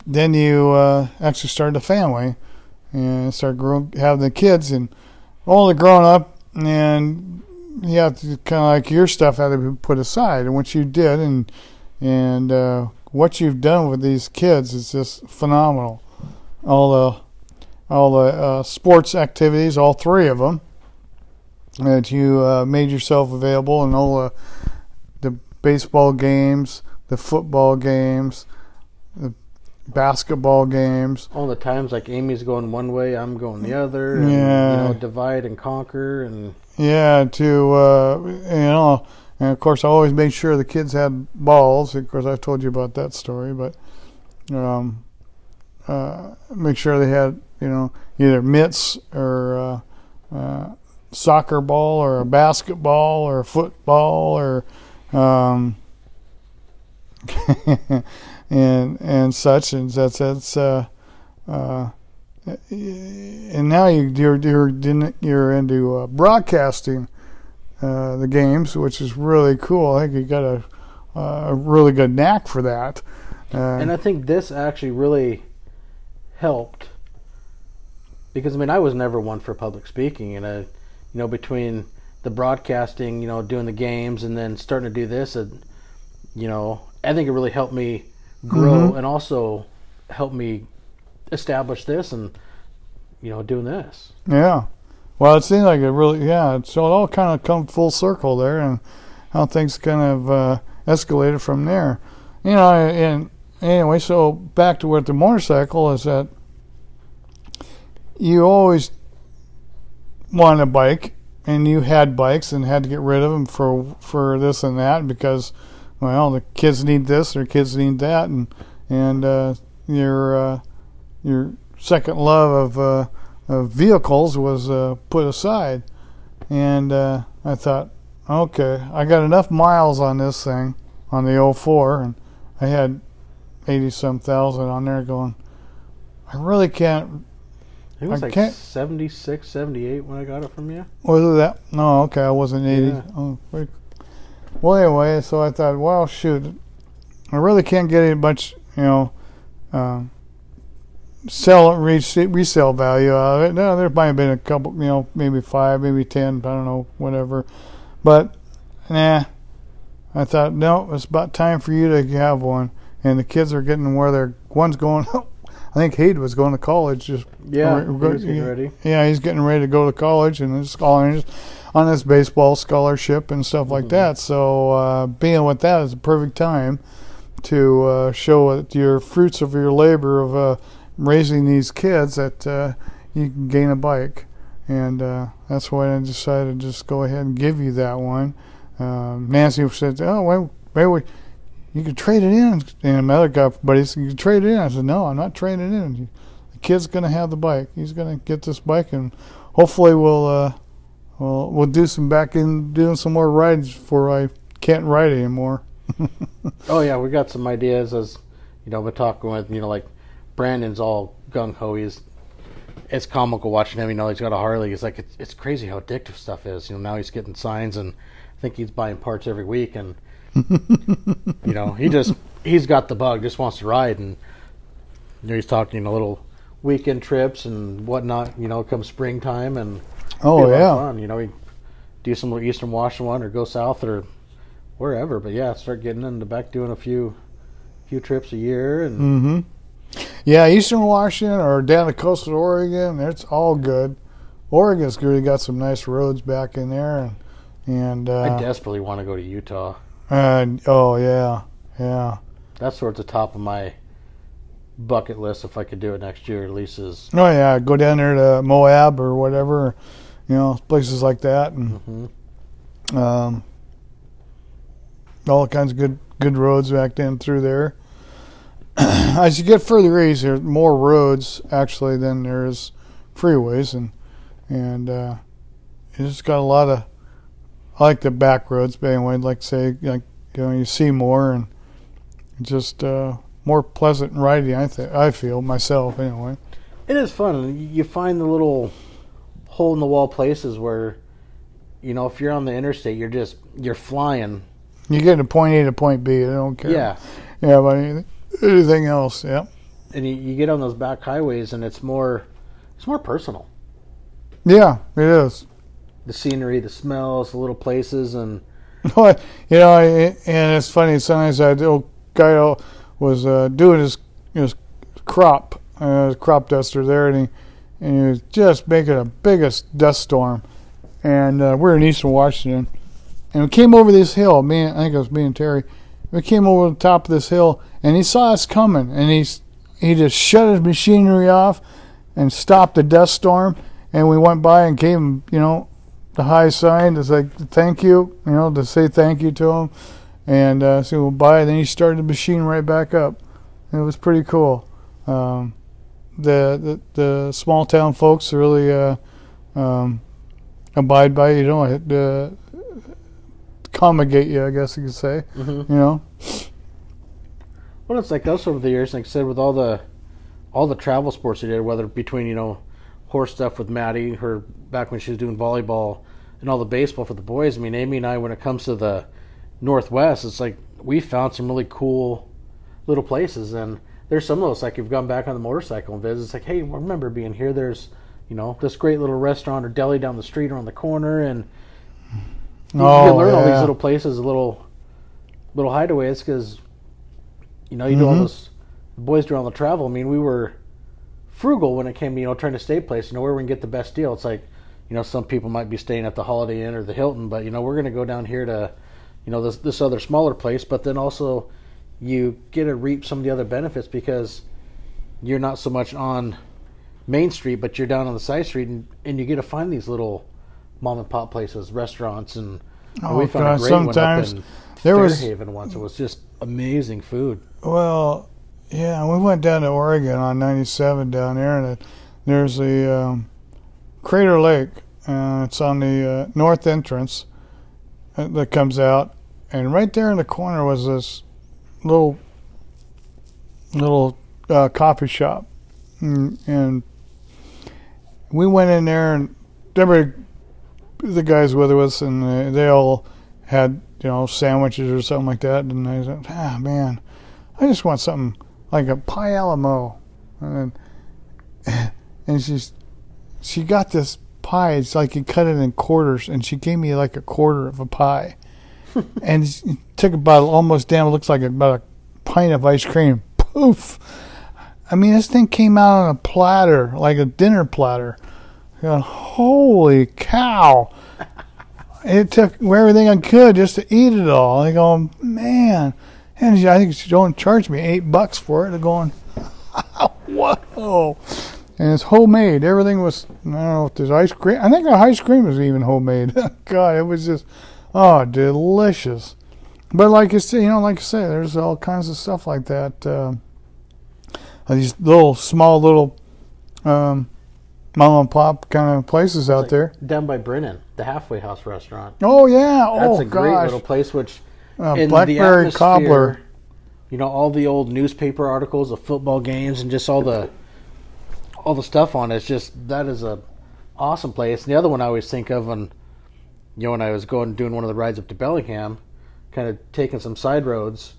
then you uh, actually started a family and start growing, having the kids, and all the grown up, and you have to kind of like your stuff had to be put aside, and what you did, and and uh, what you've done with these kids is just phenomenal. All the all the uh, sports activities, all three of them that you uh, made yourself available in all the, the baseball games, the football games, the basketball games. All the times like Amy's going one way, I'm going the other, and Yeah. you know divide and conquer, and Yeah, to uh, you know, and of course I always made sure the kids had balls. Of course, I've told you about that story, but um, uh, make sure they had you know either mitts or uh, uh, soccer ball or a basketball or a football or um, and and such and that's that's uh, uh, and now you you're you're, you're into uh, broadcasting uh, the games, which is really cool. I think you got a a really good knack for that. Uh, and I think this actually really helped because I mean I was never one for public speaking, and I, you know, between the broadcasting, you know, doing the games, and then starting to do this, and you know, I think it really helped me grow, Mhm. and also help me establish this, and you know, doing this. Yeah. Well, it seems like it really, yeah. So it all kind of come full circle there, and how things kind of uh, escalated from there. You know, and anyway, so back to what the motorcycle is that you always wanted a bike, and you had bikes and had to get rid of them for for this and that because, well, the kids need this, their kids need that, and and uh, your uh, your second love of uh, of vehicles was uh, put aside, and uh, I thought, okay, I got enough miles on this thing on the 04, and I had eighty some thousand on there going. I really can't. It was I like can't- 76, 78 when I got it from you. Was it that? No, okay, I wasn't eighty. Yeah. Oh. Well, anyway, so I thought, well, shoot, I really can't get any much, you know, um, sell res- resale value out of it. No, there might have been a couple, you know, maybe five, maybe ten, I don't know, whatever. But nah, I thought, no, it's about time for you to have one. And the kids are getting where they're. One's going. I think Hayde was going to college just Yeah, We're- he was getting ready. yeah, he's getting ready to go to college and it's his college on his baseball scholarship and stuff like Mhm. that. So uh, being with that is a perfect time to uh, show your fruits of your labor of uh, raising these kids that uh, you can gain a bike, and uh, that's why I decided to just go ahead and give you that one. Um, Nancy said, "Oh, well, maybe we, you could trade it in." And another other but buddy, said, "You could trade it in." I said, "No, I'm not trading it in." The kid's gonna have the bike. He's gonna get this bike, and hopefully we'll uh, we'll we'll do some back in doing some more rides before I can't ride anymore. Oh yeah, we got some ideas as you know, we're talking with you know like Brandon's all gung ho. He's it's comical watching him. You know, he's got a Harley. It's like it's, it's crazy how addictive stuff is. You know, now he's getting signs, and I think he's buying parts every week, and you know, he just he's got the bug. Just wants to ride, and you know, he's talking you know little weekend trips and whatnot. You know, come springtime, and Oh of yeah, fun. You know, we do some little Eastern Washington or go south or wherever. But yeah, start getting into back doing a few few trips a year and hmm Yeah, Eastern Washington or down the coast of Oregon, it's all good. Oregon's really got some nice roads back in there, and and I uh, desperately want to go to Utah. and oh yeah, yeah. That's towards the top of my bucket list if I could do it next year. At least is Oh yeah, go down there to Moab or whatever, you know, places like that, and hmm um, all kinds of good good roads back then through there. As you get further east, there's more roads actually than there's freeways, and and uh, it's got a lot of. I like the back roads, but anyway, like to say like you know you see more and just uh, more pleasant riding. I think I feel myself anyway. It is fun. You find the little hole in the wall places where, you know, if you're on the interstate, you're just you're flying. You get to point A to point B. I don't care. Yeah, Yeah, but anything, anything else, yeah. and you, you get on those back highways, and it's more, it's more personal. Yeah, it is. The scenery, the smells, the little places, and you know, I- and it's funny. Sometimes that old guy was uh, doing his his crop, uh, his crop duster there, and he and it was just making the biggest dust storm. And uh, we're in Eastern Washington, and we came over this hill. Me, and, I think it was me and Terry. We came over the top of this hill, and he saw us coming, and he's he just shut his machinery off and stopped the dust storm. And we went by and gave him, you know, the high sign to say thank you, you know, to say thank you to him, and uh, so we'll buy. Then he started the machine right back up. It was pretty cool. Um, the, the the small town folks really uh, um, abide by you know it, uh, accommodate you, I guess you could say. Mhm. You know, well, it's like us over the years. Like I said, with all the all the travel sports we did, whether between you know horse stuff with Maddie, her back when she was doing volleyball, and all the baseball for the boys. I mean, Amy and I, when it comes to the Northwest, it's like we found some really cool little places, and there's some of those like you've gone back on the motorcycle and visit. It's like, hey, remember being here. There's you know this great little restaurant or deli down the street or on the corner, and you, Oh, you learn all these little places, little little hideaways, because you know you do all Mhm. this. The boys do all the travel. I mean, we were frugal when it came to you know trying to stay place. You know where we can get the best deal. It's like you know some people might be staying at the Holiday Inn or the Hilton, but you know we're going to go down here to you know this this other smaller place. But then also you get to reap some of the other benefits because you're not so much on Main Street, but you're down on the side street, and, and you get to find these little mom and pop places, restaurants, and, and Oh, we found God, a great sometimes one up in there was- once. It was just amazing food. Well, yeah, we went down to Oregon on 97 down there, and it, there's the um, Crater Lake. Uh, it's on the uh, north entrance uh, that comes out, and right there in the corner was this little little uh, coffee shop, and, and we went in there, and everybody, the guys with us, and they, they all had you know sandwiches or something like that, and I said, ah man. I just want something like a pie Alamo, and and she's she got this pie. It's like you cut it in quarters, and she gave me like a quarter of a pie, and it took about almost. It looks like about a pint of ice cream. Poof! I mean, this thing came out on a platter, like a dinner platter. Thought, Holy cow! It took everything I could just to eat it all. I go, man. And I think she don't charge me eight bucks for it. They're going, whoa. And it's homemade. Everything was, I don't know if there's ice cream. I think the ice cream was even homemade. God, it was just, oh, delicious. But like you say, you know, like I say, there's all kinds of stuff like that. Uh, these little, small little um, mom and pop kind of places out Like there. down by Brinnon, the halfway house restaurant. Oh, yeah. Oh, that's oh, a great little place. Which Uh, in Blackberry cobbler. You know all the old newspaper articles of football games and just all the all the stuff on it. It's just that is a awesome place. And the other one I always think of when you know when I was going doing one of the rides up to Bellingham, kind of taking some side roads.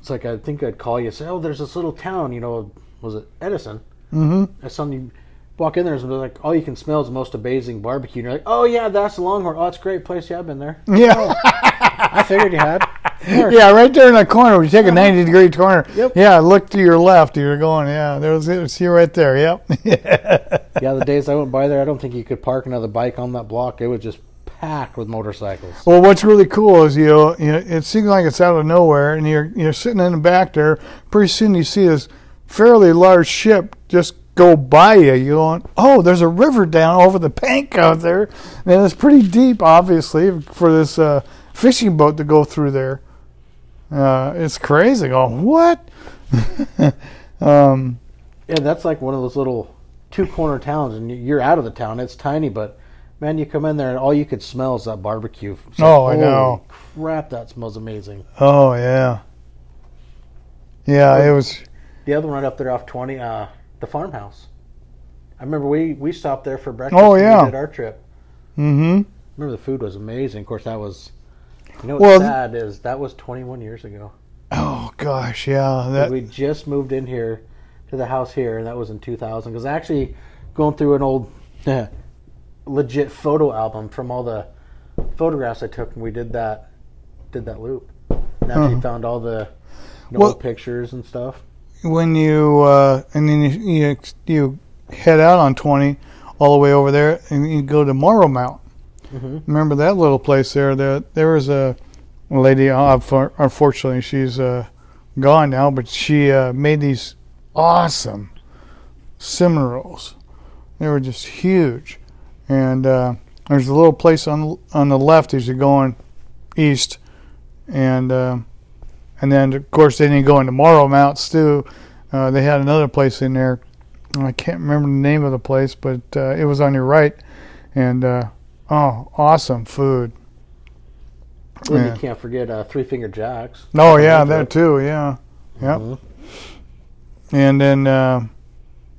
It's like I think I'd call you and say, "Oh, there's this little town. You know, was it Edison?" Mm-hmm. That's something you walk in there and it's like all you can smell is the most amazing barbecue. And you're like, "Oh yeah, that's the Longhorn. Oh, it's a great place. Yeah, I've been there. Yeah. I figured you had." There. Yeah, right there in the corner. You take a 90 degree corner. Yep. Yeah, look to your left. You're going, yeah, there was it. Was you right there. Yep. Yeah, the days I went by there, I don't think you could park another bike on that block. It was just packed with motorcycles. well, what's really cool is, you know, you know, it seems like it's out of nowhere, and you're, you're sitting in the back there. Pretty soon you see this fairly large ship just go by you. You're going, oh, there's a river down over the bank out there. And it's pretty deep, obviously, for this uh, fishing boat to go through there. Uh, it's crazy. Going what? um, Yeah, that's like one of those little two corner towns, and you're out of the town. It's tiny, but man, you come in there and all you could smell is that barbecue. It's Oh, I know. Crap, that smells amazing. oh yeah, yeah. It was. The other one right up there off twenty, uh, the farmhouse. I remember we we stopped there for breakfast. Oh, when yeah. we did our trip. Mm-hmm. remember the food was amazing. Of course, that was. You know what's Well- sad is that was 21 years ago. Oh gosh, yeah. That. we just moved in here to the house here, and that was in 2000. Because actually, going through an old legit photo album from all the photographs I took, and we did that did that loop. And actually Uh-huh. found all the you know, Well- old pictures and stuff. when you uh, and then you, you you head out on 20 all the way over there and you go to Marblemount. Mhm. Remember that little place there? There, there was a lady. uh, Unfortunately, she's uh, gone now, but she uh, made these awesome cinnamon rolls. They were just huge, and uh, there's a little place on on the left as you're going east, and. Uh, and then, of course, then you go into Marblemount Stew. Uh, they had another place in there. I can't remember the name of the place, but it was on your right. And oh, awesome food. Then Yeah. you can't forget uh, Three Finger Jacks. Oh yeah, that too. Yeah, Yep. Mhm. and then uh,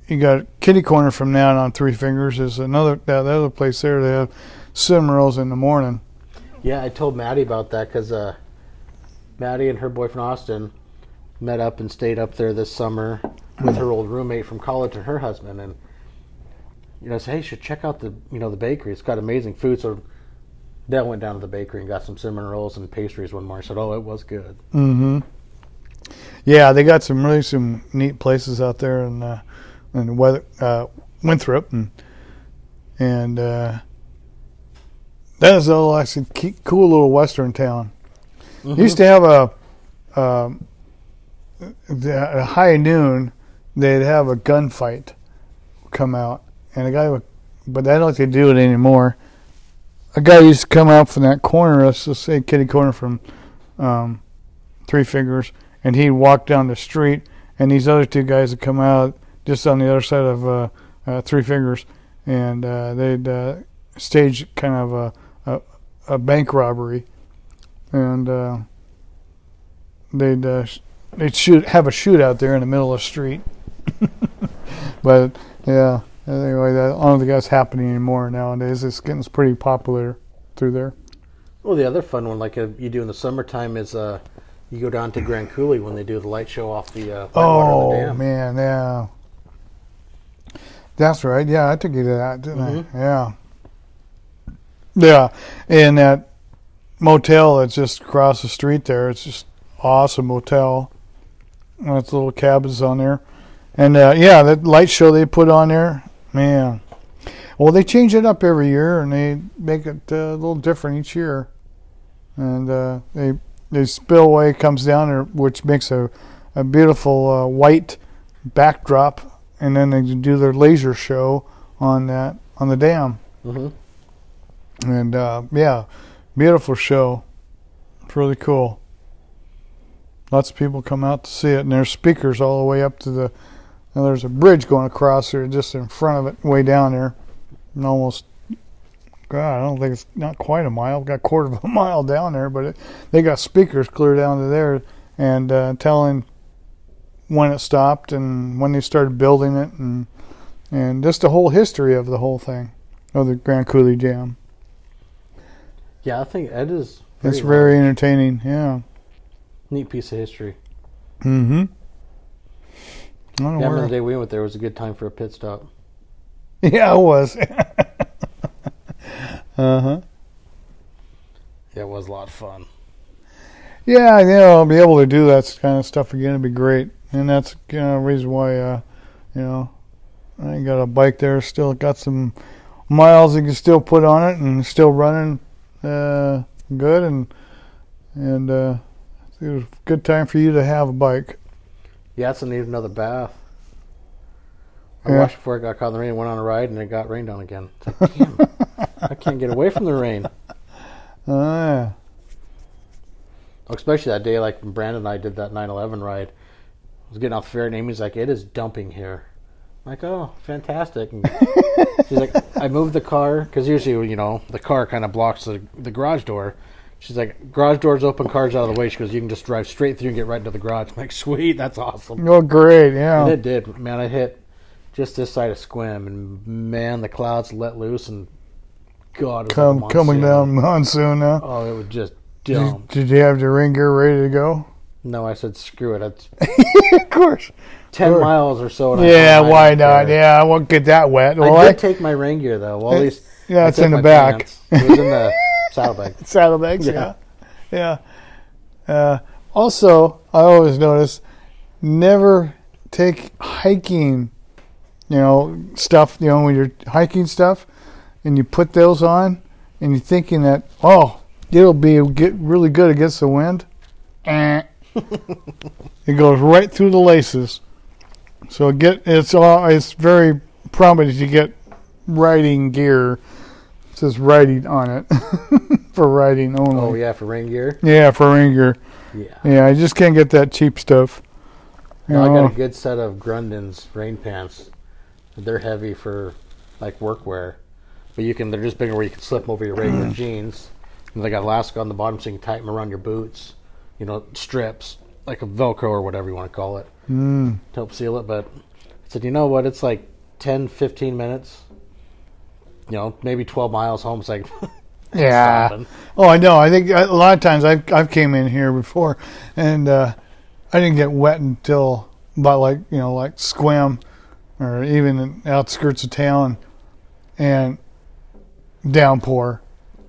you got Kitty Corner from now on Three Fingers is another that other place there. They have cinnamon rolls in the morning. Yeah, I told Maddie about that because uh, Maddie and her boyfriend Austin met up and stayed up there this summer with her old roommate from college and her husband. And you know, I said, hey, you should check out the you know the bakery. It's got amazing food. So Dale went down to the bakery and got some cinnamon rolls and pastries one morning. Said, oh, it was good. Mm-hmm. Yeah, they got some really some neat places out there in uh, in weather uh, Winthrop and and uh, that is a little actually cool little western town. Used to have a um, at high noon they'd have a gunfight come out and a guy would, but I don't think they do it anymore. A guy used to come out from that corner, let's just say kitty corner from um, Three Fingers, and he'd walk down the street, and these other two guys would come out just on the other side of uh, uh, Three Fingers, and uh, they'd uh, stage kind of a, a, a bank robbery, and uh, they'd uh, they'd shoot have a shootout there in the middle of the street. but yeah, anyway, that, I don't think that's happening anymore nowadays. It's getting pretty popular through there. Well, the other fun one, like uh, you do in the summertime, is uh, you go down to Grand Coulee when they do the light show off the uh, the Oh dam. man, yeah. That's right. Yeah, I took you to that, didn't Mhm. I? Yeah. Yeah, and that motel that's just across the street there. It's just awesome motel. That's little cabins on there, and uh, yeah, that light show they put on there, man. Well, they change it up every year, and they make it uh, a little different each year. And uh, they the spillway comes down there, which makes a a beautiful uh, white backdrop, and then they do their laser show on that on the dam. hmm And uh, yeah, beautiful show. It's really cool. Lots of people come out to see it, and there's speakers all the way up to the. And there's a bridge going across there, just in front of it, way down there, and almost. God, I don't think it's not quite a mile. Got a quarter of a mile down there, but it, they got speakers clear down to there, and uh, telling when it stopped and when they started building it, and and just the whole history of the whole thing, of the Grand Coulee Dam. Yeah, I think Ed is. It's very entertaining. Yeah. neat piece of history. Mm-hmm. I don't Yeah, I remember the day we went there was a good time for a pit stop. Yeah, it was. uh huh. Yeah, it was a lot of fun. Yeah, you know, be able to do that kind of stuff again It'd be great, and that's you know the reason why uh, you know I got a bike there, still got some miles you can still put on it, and still running uh, good, and and uh, it was a good time for you to have a bike. Yeah, it's need another bath. I Yeah. washed before it got caught in the rain, went on a ride, and it got rained on again. Like, damn, I can't get away from the rain. Ah, especially that day, like when Brandon and I did that 9/11 ride. I was getting off the ferry, and Amy's like, "It is dumping here." I'm like, "Oh, fantastic!" And she's like, "I moved the car because usually, you know, the car kind of blocks the the garage door." She's like, "Garage doors open, cars out of the way." She goes, "You can just drive straight through and get right into the garage." I'm like, "Sweet, that's awesome." Oh, great. Yeah. And it did, man. I hit just this side of Sequim, and man, the clouds let loose, and God, it was Come, like coming down monsoon now. Oh, it was just Did, dumb. did you have your ring gear ready to go? No, I said screw it. Of course. ten Sure. miles or so. Yeah, I why not? Yeah, I won't get that wet. Well, I I, did take my rain gear though. Well, at least yeah, it's in the back. pants. It was in the saddlebag. Saddlebags, Yeah. yeah. Yeah. Uh, also, I always notice never take hiking, you know, stuff, you know, when you're hiking stuff and you put those on and you're thinking that, oh, it'll be get really good against the wind. Eh. it goes right through the laces. So get it's all it's very prominent to get riding gear. Says riding on it for riding only. Oh yeah, for rain gear. Yeah, for rain gear. Yeah. Yeah, I just can't get that cheap stuff. No, I got a good set of Grundens rain pants. They're heavy for like workwear, but you can. They're just bigger where you can slip them over your regular Mm. jeans. And they got elastic on the bottom, so you can tighten them around your boots. You know, strips like a Velcro or whatever you want to call it mm, to help seal it. But I said, you know what? It's like 10, 15 minutes. You know, maybe twelve miles home. It's like yeah. stopping. Oh, I know. I think a lot of times I've I've came in here before, and uh, I didn't get wet until about like you know like Sequim, or even in outskirts of town, and downpour.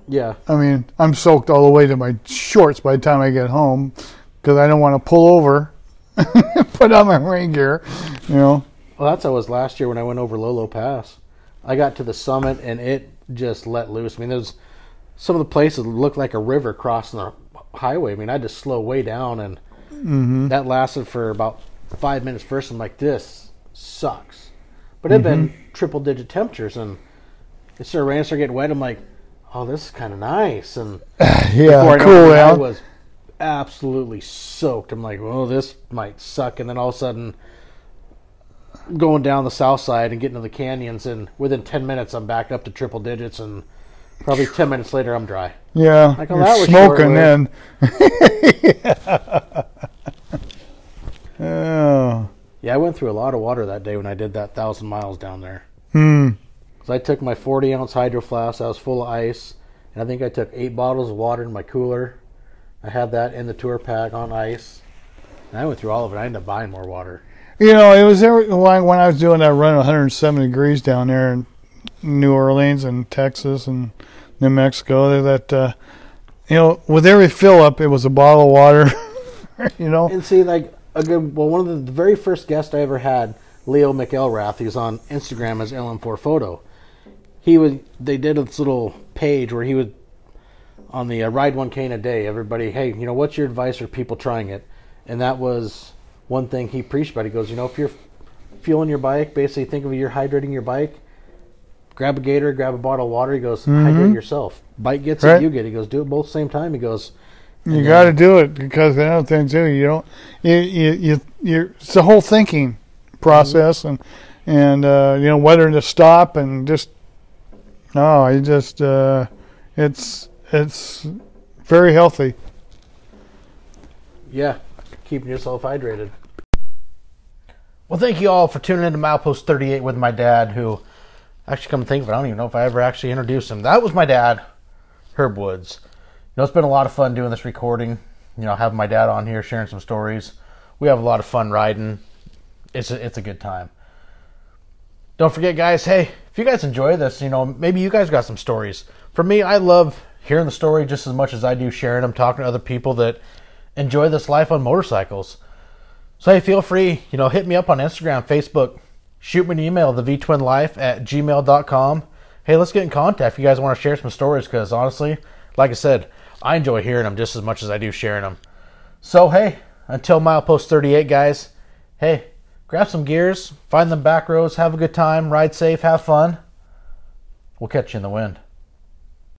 Yeah. I mean, I'm soaked all the way to my shorts by the time I get home because I don't want to pull over, put on my rain gear, you know. Well, that's how it was last year when I went over Lolo Pass. I got to the summit and it just let loose. I mean, there's some of the places looked like a river crossing the highway. I mean, I had to slow way down, and Mm-hmm. that lasted for about five minutes first. I'm like, this sucks. But it'd been triple digit temperatures, and it started raining, started getting wet. I'm like, oh, this is kind of nice. And Yeah, before I know cool it, I was absolutely soaked. I'm like, oh, this might suck. And then all of a sudden, going down the south side and getting to the canyons, and within 10 minutes, I'm back up to triple digits. And probably 10 minutes later, I'm dry. Yeah, Like, oh, you're smoking then. short-lived. oh, Yeah, I went through a lot of water that day when I did that 1,000 miles down there. hmm. So I took my 40 ounce hydro flask, I was full of ice, and I think I took eight bottles of water in my cooler. I had that in the tour pack on ice. And I went through all of it. I ended up buying more water. You know, it was there when I was doing that run 107 degrees down there in New Orleans and Texas and New Mexico. That uh, you know, with every fill up, it was a bottle of water. you know, And see, like a good well, one of the, very first guests I ever had, Leo McElrath. He's on Instagram as LM4 Photo. He was. They did this little page where he would on the uh, ride one cane a day. Everybody, hey, you know, what's your advice for people trying it? And that was one thing he preached about. He goes, you know, if you're fueling your bike, basically think of you're hydrating your bike. Grab a gator, grab a bottle of water. He goes, hydrate yourself. Bike gets Right. it, you get it. He goes, do it both same time. He goes, you got to do it because the other thing too, you don't, you you you you're, it's the whole thinking process and and uh, you know whether to stop and just no, you just uh, it's it's very healthy. Yeah, keeping yourself hydrated. Well, thank you all for tuning in to Milepost 38 with my dad, who actually, come to think of it, I don't even know if I ever actually introduced him. That was my dad, Herb Woods. You know, it's been a lot of fun doing this recording. You know, having my dad on here, sharing some stories. We have a lot of fun riding. It's a, it's a good time. Don't forget, guys. Hey, if you guys enjoy this, you know, maybe you guys got some stories. For me, I love hearing the story just as much as I do sharing them, talking to other people that enjoy this life on motorcycles. So hey, feel free, you know, hit me up on Instagram, Facebook, shoot me an email, the vtwinlife at gmail.com. Hey, let's get in contact if you guys want to share some stories, because honestly, like I said, I enjoy hearing them just as much as I do sharing them. So hey, until milepost 38, guys, hey, grab some gears, find them back roads, have a good time, ride safe, have fun. We'll catch you in the wind.